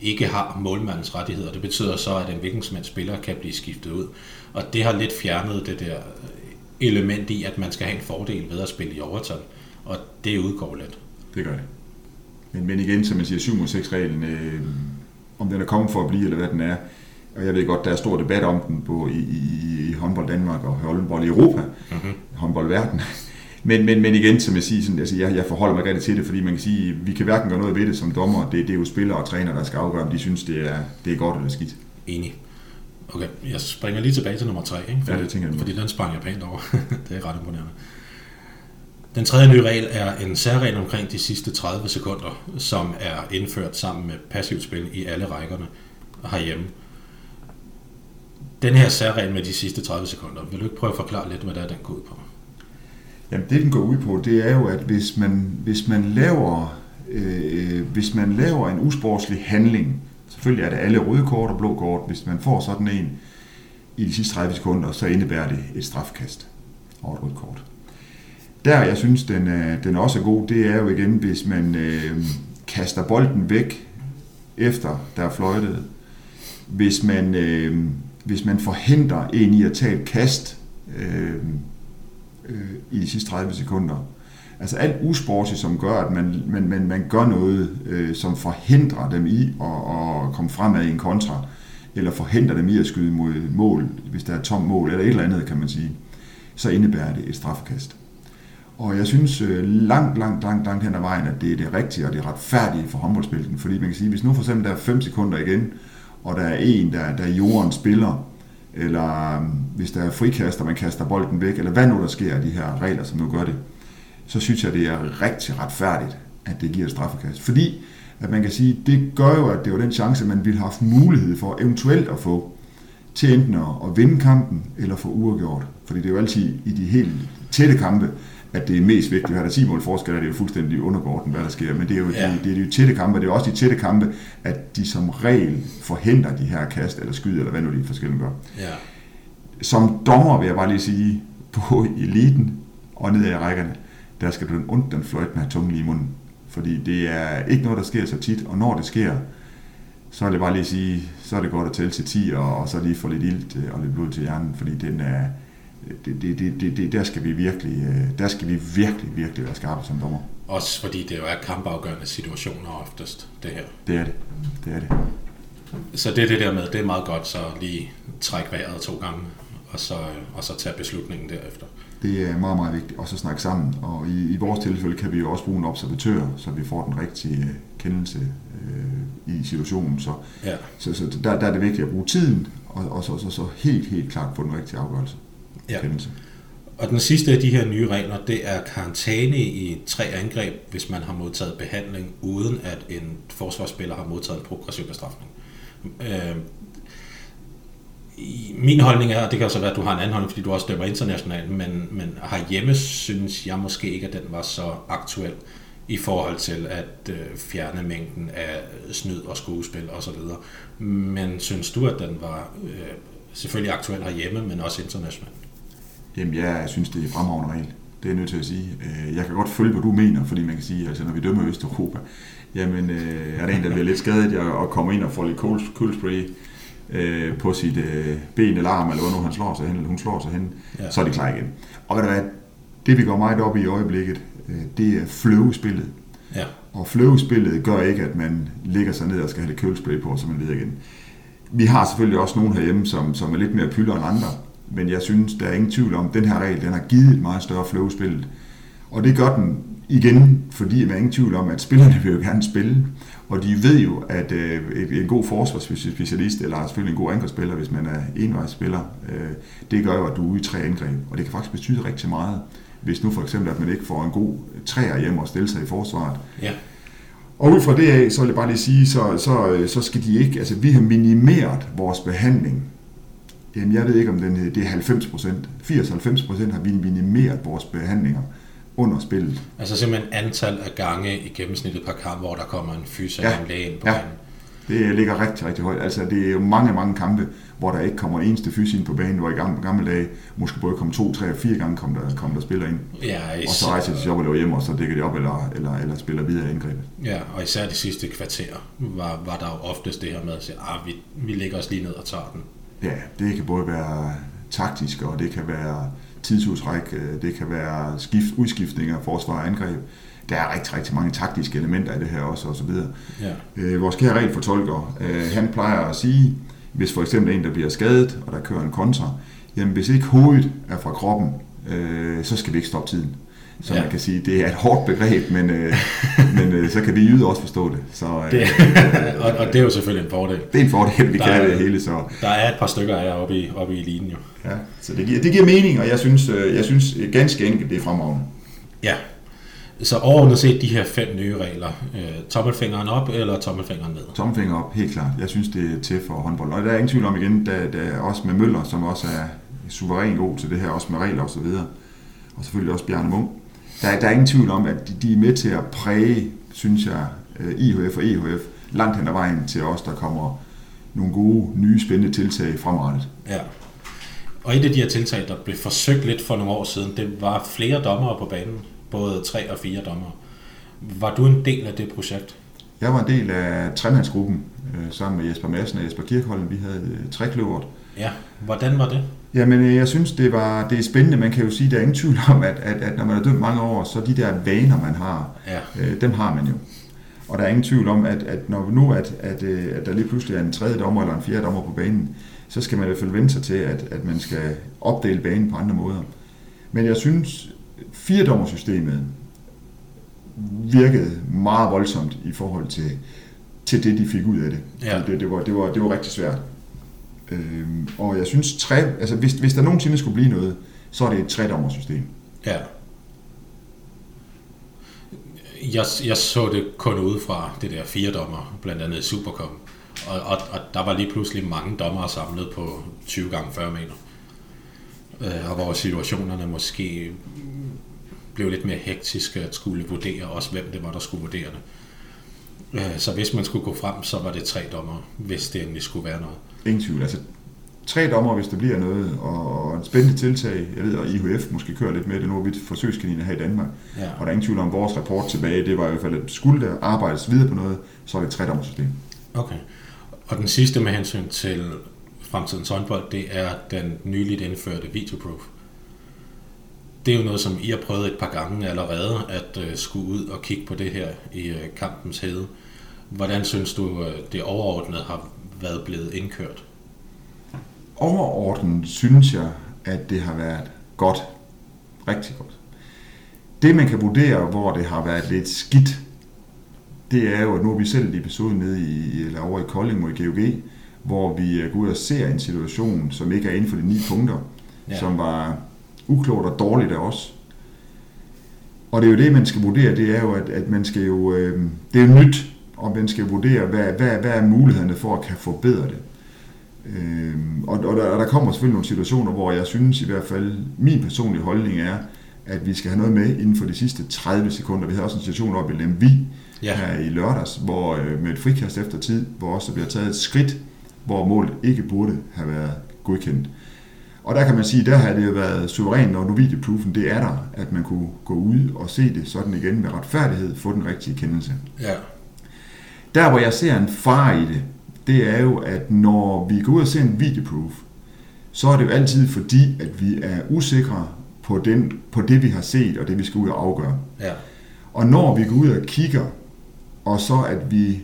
ikke har målmandens rettigheder. Det betyder så, at en hvilken som spiller kan blive skiftet ud. Og det har lidt fjernet det der element i, at man skal have en fordel ved at spille i overtal. Og det udgår lidt. Det gør det. Men, men igen, som man siger, 7 mod 6 reglen, øh, om den er kommet for at blive, eller hvad den er, og jeg ved godt, der er stor debat om den på, i, i, i håndbold Danmark og håndbold i Europa, mm-hmm. håndboldverden. Men, men, men igen, som jeg siger, sådan, altså jeg, jeg forholder mig rigtig til det, fordi man kan sige, vi kan hverken gøre noget ved det som dommer, det, det er jo spillere og træner, der skal afgøre, om de synes, det er, det er godt eller skidt. Enig. Okay, jeg springer lige tilbage til nummer 3, ikke? Fordi, ja, det tænker jeg. Fordi den sprang jeg pænt over. det er ret imponerende. Den tredje nye regel er en særregel omkring de sidste 30 sekunder, som er indført sammen med passivt spil i alle rækkerne herhjemme. Den her særregel med de sidste 30 sekunder, vil du ikke prøve at forklare lidt, hvad der er, den går ud på? Jamen det, den går ud på, det er jo, at hvis man, hvis man laver øh, hvis man laver en usportslig handling, selvfølgelig er det alle røde kort og blå kort, hvis man får sådan en i de sidste 30 sekunder, så indebærer det et strafkast og et rødt kort. Der, jeg synes, den den også er god, det er jo igen, hvis man øh, kaster bolden væk, efter der er fløjtet. Hvis man, øh, hvis man forhindrer en i at tage et kast øh, øh, i de sidste 30 sekunder. Altså alt usportsigt, som gør, at man, man, man, man gør noget, øh, som forhindrer dem i at, at komme fremad i en kontra, eller forhindrer dem i at skyde mod mål, hvis der er tom mål, eller et eller andet, kan man sige, så indebærer det et strafkast. Og jeg synes øh, langt, langt, langt, langt hen ad vejen, at det er det rigtige og det retfærdige for håndboldspillet. Fordi man kan sige, hvis nu for eksempel der er 5 sekunder igen, og der er en, der, der jorden spiller, eller øh, hvis der er frikaster, man kaster bolden væk, eller hvad nu der sker af de her regler, som nu gør det, så synes jeg, det er rigtig retfærdigt, at det giver et straffekast. Fordi, at man kan sige, det gør jo, at det var den chance, man ville have haft mulighed for eventuelt at få til enten at vinde kampen, eller få uafgjort. Fordi det er jo altid i de helt tætte kampe, at det er mest vigtigt. Har der 10 mål forskel, er det jo fuldstændig undergården, hvad der sker. Men det er jo ja. de, det er de tætte kampe, det er også de tætte kampe, at de som regel forhindrer de her kast eller skyd, eller hvad nu de forskellige gør. Ja. Som dommer vil jeg bare lige sige, på eliten og ned i rækkerne, der skal du den ondt den fløjt med tungen i munden. Fordi det er ikke noget, der sker så tit, og når det sker, så er det bare lige at sige, så er det godt at tælle til 10, og, og så lige få lidt ild og lidt blod til hjernen, fordi den er, det, det, det, det, det, der skal vi virkelig, øh, der skal vi virkelig, virkelig være skarpe som dommer. Også fordi det jo er kampafgørende situationer oftest, det her. Det er det. Det er det. Så det er det der med, det er meget godt, så lige trække vejret to gange, og så, og så tage beslutningen derefter. Det er meget, meget vigtigt, og så snakke sammen. Og i, i vores tilfælde kan vi jo også bruge en observatør, så vi får den rigtige øh, kendelse øh, i situationen. Så, ja. så, så der, der er det vigtigt at bruge tiden, og, og så, så, så helt, helt klart få den rigtige afgørelse ja. kendelse. Og den sidste af de her nye regler, det er karantæne i tre angreb, hvis man har modtaget behandling, uden at en forsvarsspiller har modtaget en progressiv bestrafning. Øh, min holdning er, og det kan så være, at du har en anden holdning, fordi du også dømmer internationalt, men, men herhjemme synes jeg måske ikke, at den var så aktuel i forhold til at øh, fjerne mængden af snyd og skuespil osv. Men synes du, at den var øh, selvfølgelig aktuel herhjemme, men også internationalt? Jamen, jeg synes, det er fremragende regel. Det er jeg nødt til at sige. Øh, jeg kan godt følge, hvad du mener, fordi man kan sige, altså når vi dømmer Østeuropa, jamen øh, er der en, der bliver lidt skadet og kommer ind og får lidt kuldspray øh, på sit ben eller arm, eller hvor nu han slår sig hen, eller hun slår sig hen, ja. så er det klar igen. Og ved du hvad, det vi går meget op i i øjeblikket, det er fløvespillet. Ja. Og fløvespillet gør ikke, at man ligger sig ned og skal have det kølespray på, så man ved igen. Vi har selvfølgelig også nogen herhjemme, som, som er lidt mere pylder end andre, men jeg synes, der er ingen tvivl om, at den her regel den har givet et meget større flow spillet. Og det gør den igen, fordi man er ingen tvivl om, at spillerne vil jo gerne spille, og de ved jo, at øh, en god forsvarsspecialist, eller selvfølgelig en god angrebsspiller, hvis man er envejsspiller, øh, det gør jo, at du er ude i tre angreb, og det kan faktisk betyde rigtig meget, hvis nu for eksempel, at man ikke får en god træer hjem og stille sig i forsvaret. Ja. Og ud fra det af, så vil jeg bare lige sige, så, så, så skal de ikke, altså vi har minimeret vores behandling Jamen, jeg ved ikke, om den, det er 90 procent. 80-90 procent har vi minimeret vores behandlinger under spillet. Altså simpelthen antal af gange i gennemsnittet per kamp, hvor der kommer en fys eller Ja. en læge ind på Ja. banen. Det ligger rigtig, rigtig højt. Altså, det er jo mange, mange kampe, hvor der ikke kommer en eneste fys ind på banen, hvor i gamle, gamle dage måske både kom to, tre og fire gange kom der, kom der spiller ind. Ja, Og så især, rejser de sig op og løber hjem, og så dækker de op eller, eller, eller spiller videre i angrebet. ja, og især de sidste kvarter var, var der jo oftest det her med at sige, ah, vi, vi lægger os lige ned og tager den. Ja, det kan både være taktisk, og det kan være tidsudtræk, øh, det kan være skift, udskiftninger, forsvar og angreb. Der er rigtig, rigtig mange taktiske elementer i det her også, og så videre. Ja, Øh, vores kære regelfortolker, øh, han plejer at sige, hvis for eksempel en, der bliver skadet, og der kører en kontra, jamen hvis ikke hovedet er fra kroppen, øh, så skal vi ikke stoppe tiden. Så Ja. man kan sige, det er et hårdt begreb, men, øh, men øh, så kan vi yde også forstå det. Så øh, det, og, og det er jo selvfølgelig en fordel. det er en fordel, vi Der kan er- det hele. Så, Der er et par stykker af jer oppe i, oppe i eliten jo. ja. så det, giver, det giver mening, og jeg synes, øh, jeg synes øh, ganske enkelt, det er fremragende. Ja. Så overordnet set de her fem nye regler. Øh, tommelfingeren op eller tommelfingeren ned? Tommelfinger op, helt klart. Jeg synes, det er til for håndbold. Og der er ingen tvivl om igen, der, der er også med Møller, som også er suveræn god til det her, også med regler og så videre. Og selvfølgelig også Bjarne Munk. Der, der er ingen tvivl om, at de, de er med til at præge, synes jeg, øh, IHF og EHF langt hen ad vejen til os, der kommer nogle gode, nye, spændende tiltag fremrettet. Ja. Og et af de her tiltag, der blev forsøgt lidt for nogle år siden, det var flere dommere på banen. Både tre og fire dommere. Var du en del af det projekt? Jeg var en del af tremandsgruppen øh, sammen med Jesper Madsen og Jesper Kirkholm. Vi havde øh, trekløveret. Ja. Hvordan var det? Jamen, øh, jeg synes, det, var, det er spændende. Man kan jo sige, der er ingen tvivl om, at, at, at når man har dømt mange år, så de der vaner, man har, Ja. øh, dem har man jo. Og der er ingen tvivl om, at, at når nu at, at, øh, at der lige pludselig er en tredje dommer eller en fjerde dommer på banen, så skal man i hvert fald vente sig til, at, at man skal opdele banen på andre måder. Men jeg synes, firedommersystemet virkede meget voldsomt i forhold til, til det, de fik ud af det. Ja. Det, det, var, det, var, det var rigtig svært. Øh, og jeg synes, tre, altså hvis, hvis der nogensinde skulle blive noget, så er det et tredommersystem. Ja. Jeg, jeg så det kun udefra det der fire dommer, blandt andet i Supercom. Og, og, og der var lige pludselig mange dommere samlet på 20 gange 40 meter. Øh, og hvor situationerne måske blev lidt mere hektiske at skulle vurdere også, hvem det var, der skulle vurdere det. Øh, så hvis man skulle gå frem, så var det tre dommer, hvis det endelig skulle være noget. Ingen tvivl. Altså, tre dommer, hvis der bliver noget, og en spændende tiltag. Jeg ved, at IHF måske kører lidt med det. Nu er vi forsøgskaniner her i Danmark. Ja. Og der er ingen tvivl om, at vores rapport tilbage, det var i hvert fald, at skulle der arbejdes videre på noget, så er det et tredommersystem. Okay. Og den sidste med hensyn til fremtidens håndbold, det er den nyligt indførte videoproof. Det er jo noget, som I har prøvet et par gange allerede, at uh, skulle ud og kigge på det her i uh, kampens hede. Hvordan synes du, uh, det overordnet har været blevet indkørt? Overordnet synes jeg, at det har været godt. Rigtig godt. Det, man kan vurdere, hvor det har været lidt skidt, det er jo, at nu er vi selv i episoden nede i, eller over i Kolding mod GOG, hvor vi går ud og ser en situation, som ikke er inden for de ni punkter, ja. som var uklogt og dårligt af os. Og det er jo det, man skal vurdere, det er jo, at, at man skal jo, øh, det er jo nyt, og man skal vurdere, hvad, hvad, hvad er mulighederne for at kan forbedre det. Øh, og, og, der, og der kommer selvfølgelig nogle situationer, hvor jeg synes i hvert fald, min personlige holdning er, at vi skal have noget med inden for de sidste 30 sekunder. Vi havde også en situation oppe i Lemvi Ja. her i lørdags, hvor øh, med et frikast efter tid, hvor også der bliver taget et skridt, hvor målet ikke burde have været godkendt. Og der kan man sige, der har det jo været suverænt, når nu videoproofen det er der, at man kunne gå ud og se det sådan igen med retfærdighed, få den rigtige kendelse. Ja. Der, hvor jeg ser en far i det, det er jo, at når vi går ud og ser en videoproof, så er det jo altid fordi, at vi er usikre på, den, på det, vi har set, og det, vi skal ud og afgøre. Ja. Og når vi går ud og kigger, og så at vi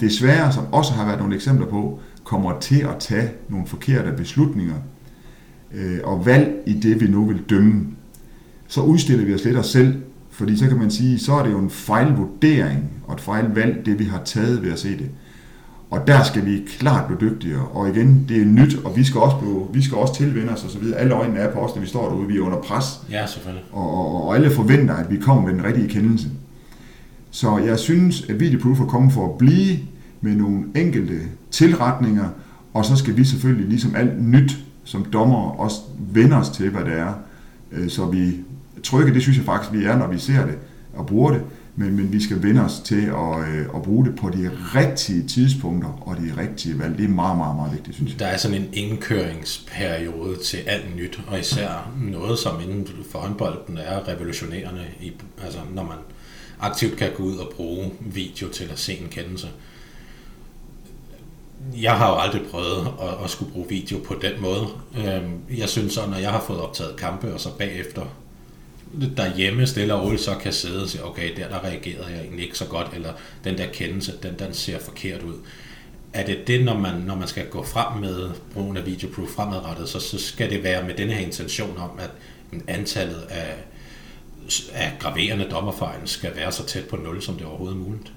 desværre, som også har været nogle eksempler på, kommer til at tage nogle forkerte beslutninger øh, og valg i det, vi nu vil dømme, så udstiller vi os lidt os selv, fordi så kan man sige, så er det jo en fejlvurdering og et fejlvalg, det vi har taget ved at se det. Og der skal vi klart blive dygtigere. Og igen, det er nyt, og vi skal også, blive, vi skal også tilvende os osv. Alle øjnene er på os, når vi står derude. Vi er under pres Ja, selvfølgelig. og, og, og alle forventer, at vi kommer med den rigtige kendelse. Så jeg synes, at videoproof er kommet for at blive med nogle enkelte tilretninger, og så skal vi selvfølgelig, ligesom alt nyt som dommer, også vende os til, hvad det er, øh, så vi trygge, det synes jeg faktisk, vi er, når vi ser det og bruger det, men, men vi skal vende os til at, øh, at bruge det på de rigtige tidspunkter og de rigtige valg. Det er meget, meget, meget vigtigt, synes jeg. Der er sådan en indkøringsperiode til alt nyt, og især noget, som inden for håndbolden er revolutionerende, i, altså når man aktivt kan gå ud og bruge video til at se en kendelse. Jeg har jo aldrig prøvet at, at skulle bruge video på den måde. Øhm, jeg synes så, når jeg har fået optaget kampe, og så bagefter derhjemme stille og roligt så kan sidde og sige, okay, der, der reagerede jeg egentlig ikke så godt, eller den der kendelse, den, den ser forkert ud. Er det det, når man, når man skal gå frem med brugen af videoproof fremadrettet, så, så skal det være med denne her intention om, at antallet af, af graverende dommerfejl skal være så tæt på 0, som det overhovedet er muligt?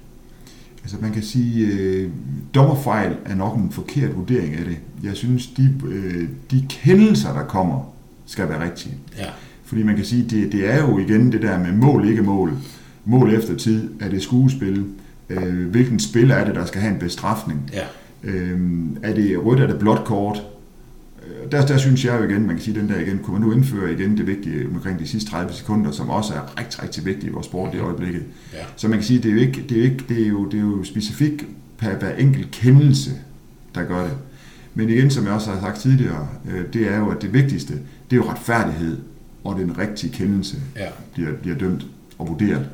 Altså man kan sige, øh, dommerfejl er nok en forkert vurdering af det. Jeg synes, de, øh, de kendelser, der kommer, skal være rigtige. Ja. Fordi man kan sige, det, det er jo igen det der med mål, ikke mål. Mål efter tid, er det skuespil? Øh, hvilken spil er det, der skal have en bestrafning? Ja. Øh, er det rødt, er det blåt kort? Øh, der, der synes jeg jo igen, man kan sige den der igen, kunne man nu indføre igen det vigtige omkring de sidste 30 sekunder, som også er rigtig, rigtig vigtigt i vores sport i øjeblikket. Ja. Så man kan sige, det er jo ikke, det er jo, ikke, det er jo, det er jo specifikt per hver enkelt kendelse, der gør det. Men igen, som jeg også har sagt tidligere, øh, det er jo, at det vigtigste, det er jo retfærdighed og den rigtige kendelse Ja. bliver, bliver dømt og vurderet.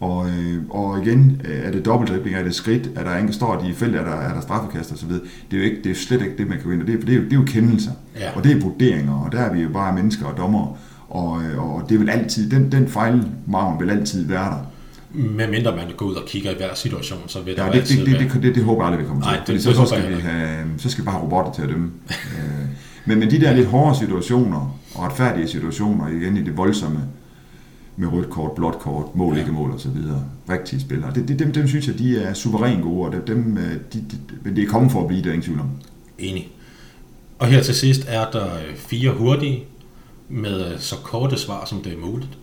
Og, øh, og igen, øh, er det dobbeltdribling, er det skridt, er der en, står de i felt, er der, er der straffekast og så videre. Det er jo ikke, det er slet ikke det, man kan og det er, det er, jo, det er jo kendelser, Ja. og det er vurderinger, og der er vi jo bare mennesker og dommer, og, øh, og det vil altid, den, den fejlmargen vil altid være der. Med mindre man går ud og kigger i hver situation, så vil der Ja, jo det, altid det, det, være... det, det, det håber jeg aldrig, vi kommer til. Nej, det- Fordi det så, så, skal vi have, så skal vi bare have robotter til at dømme. Øh, men, men de der lidt hårde situationer, og retfærdige situationer, igen i det voldsomme, med rødt kort, blåt kort, mål, Ja. ikke mål og så videre, rigtige spillere, det, det, dem, dem synes jeg, de er suverænt gode, og dem, dem, øh, de, de, men det er kommet for at blive, der er ingen tvivl om. Enig. Og her til sidst er der øh, fire hurtige med øh, så korte svar, som det er muligt.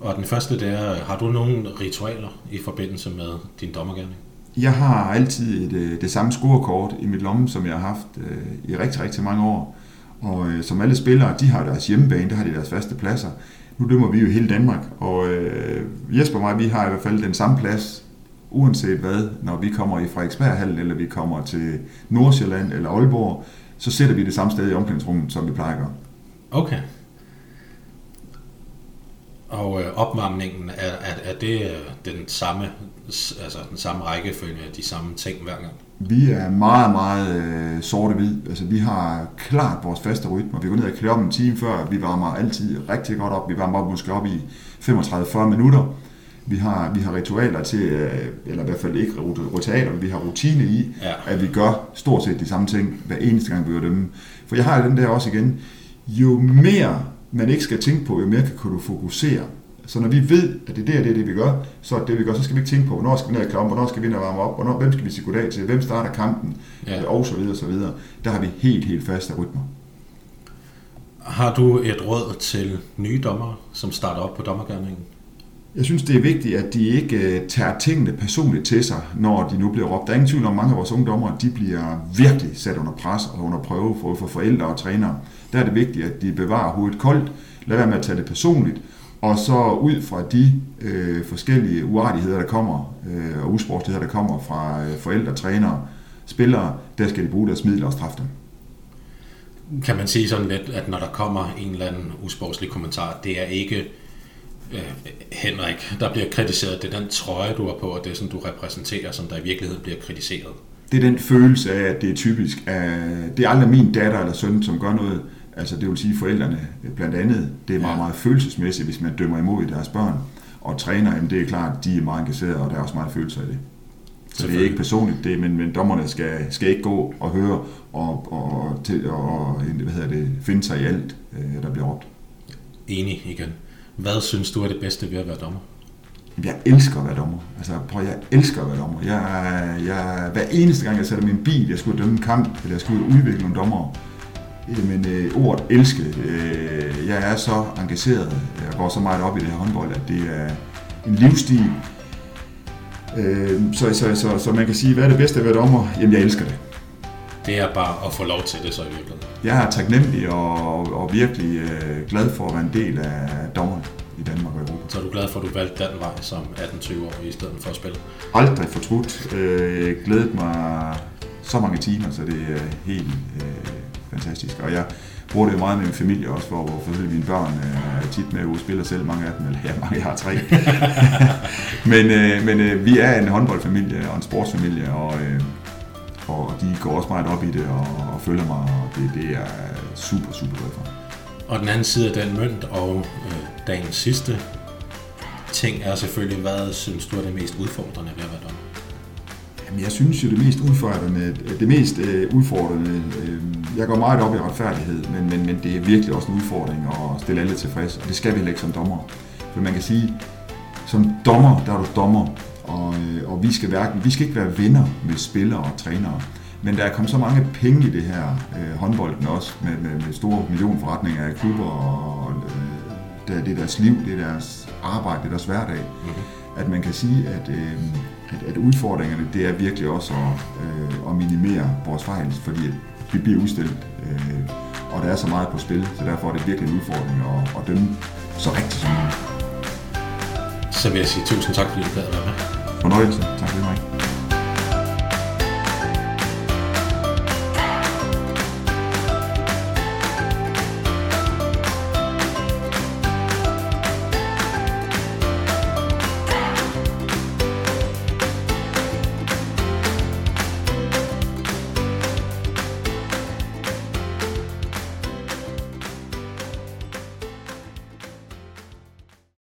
Og den første, det er, har du nogle ritualer i forbindelse med din dommergærning? Jeg har altid et, det samme scorekort i mit lomme, som jeg har haft øh, i rigtig, rigtig mange år. Og øh, som alle spillere, de har deres hjemmebane, der har de deres faste pladser. Nu dømmer vi jo hele Danmark, og øh, Jesper og mig, vi har i hvert fald den samme plads, uanset hvad, når vi kommer i Frederiksberghallen, eller vi kommer til Nordsjælland eller Aalborg, så sætter vi det samme sted i omklædningsrummet, som vi plejer at gøre. Okay. Og øh, opvarmningen, er, er, er det øh, den samme, altså den samme rækkefølge, de samme ting hver gang? Vi er meget, meget øh, sorte-hvid. Altså, vi har klart vores faste rytmer. Vi går ned og klæder op en time før. Vi varmer altid rigtig godt op. Vi varmer op måske op i 35-40 minutter. Vi har, vi har ritualer til, øh, eller i hvert fald ikke ritualer, men vi har rutine i, Ja. at vi gør stort set de samme ting hver eneste gang, vi gør dem. For jeg har den der også igen. Jo mere man ikke skal tænke på, jo mere kan du fokusere. Så når vi ved, at det er det, og det er det, vi gør, så er det, vi gør, så skal vi ikke tænke på, hvornår skal vi ned og om, hvornår skal vi ned og varme op, hvornår, hvem skal vi sige goddag til, hvem starter kampen, Ja. og så videre, og så videre. Der har vi helt, helt faste rytmer. Har du et råd til nye dommere, som starter op på dommergærningen? Jeg synes, det er vigtigt, at de ikke øh, tager tingene personligt til sig, når de nu bliver råbt. Der er ingen tvivl om, at mange af vores unge dommere, de bliver virkelig sat under pres og under prøve for, for forældre og trænere. Der er det vigtigt, at de bevarer hovedet koldt, lad være med at tage det personligt, og så ud fra de øh, forskellige uartigheder, der kommer, øh, og usportsligheder, der kommer fra øh, forældre, trænere, spillere, der skal de bruge deres midler og straffe dem. Kan man sige sådan lidt, at når der kommer en eller anden usportslig kommentar, det er ikke øh, Henrik, der bliver kritiseret, det er den trøje, du har på, og det sådan, du repræsenterer, som der i virkeligheden bliver kritiseret. det er den følelse af, at det er typisk. Af, det er aldrig min datter eller søn, som gør noget. Altså det vil sige forældrene blandt andet. Det er meget, meget følelsesmæssigt, hvis man dømmer imod deres børn. Og træner, jamen det er klart, de er meget engagerede, og der er også meget følelser i det. Så det er ikke personligt, det, men, men dommerne skal, skal ikke gå og høre og, og, til, og hvad hedder det, finde sig i alt, øh, der bliver råbt. Enig igen. Hvad synes du er det bedste ved at være dommer? Jeg elsker at være dommer. Altså, prøv, jeg elsker at være dommer. Jeg, jeg, hver eneste gang, jeg sætter min bil, jeg skulle dømme en kamp, eller jeg skulle udvikle nogle dommer, men øh, ordet elske, øh, jeg er så engageret, jeg går så meget op i det her håndbold, at det er en livsstil. Øh, så, så, så, så man kan sige, hvad er det bedste ved at være dommer? Jamen, jeg elsker det. det er bare at få lov til det så i virkeligheden. Jeg er taknemmelig og, og virkelig øh, glad for at være en del af dommerne i Danmark og Europa. Så er du glad for, at du valgte den vej som 18-20 år i stedet for at spille? Aldrig fortrudt. Øh, glædet mig så mange timer, så det er helt øh, fantastisk. Og jeg bruger det meget med min familie også, hvor, hvor selvfølgelig mine børn øh, er tit med og spiller selv, mange af dem, eller ja, mange, jeg har tre. men øh, men øh, vi er en håndboldfamilie og en sportsfamilie, og, øh, og de går også meget op i det og, og følger mig, og det, det er jeg super, super glad for. Og den anden side af den mønt, og øh, dagens sidste ting er selvfølgelig, hvad synes du er det mest udfordrende ved at være dommer? Jamen, jeg synes jo, det mest udfordrende, det mest øh, udfordrende, øh, jeg går meget op i retfærdighed, men, men, men det er virkelig også en udfordring at stille alle tilfreds, og det skal vi heller ikke som dommer. For man kan sige, som dommer, der er du dommer, og, øh, og vi, skal hverken, vi skal ikke være venner med spillere og trænere. Men der er kommet så mange penge i det her øh, håndbolden også, med, med, med store millionforretninger af klubber, og øh, det, det er deres liv, det er deres arbejde, det er deres hverdag. Mm-hmm. At man kan sige, at, øh, at, at udfordringerne, det er virkelig også at, øh, at minimere vores fejl, fordi vi bliver udstillet, øh, og der er så meget på spil, så derfor er det virkelig en udfordring at, at dømme så rigtigt som muligt. Så vil jeg sige tusind tak, fordi du gad at være med. Fornøjelse. Tak for det, Mike.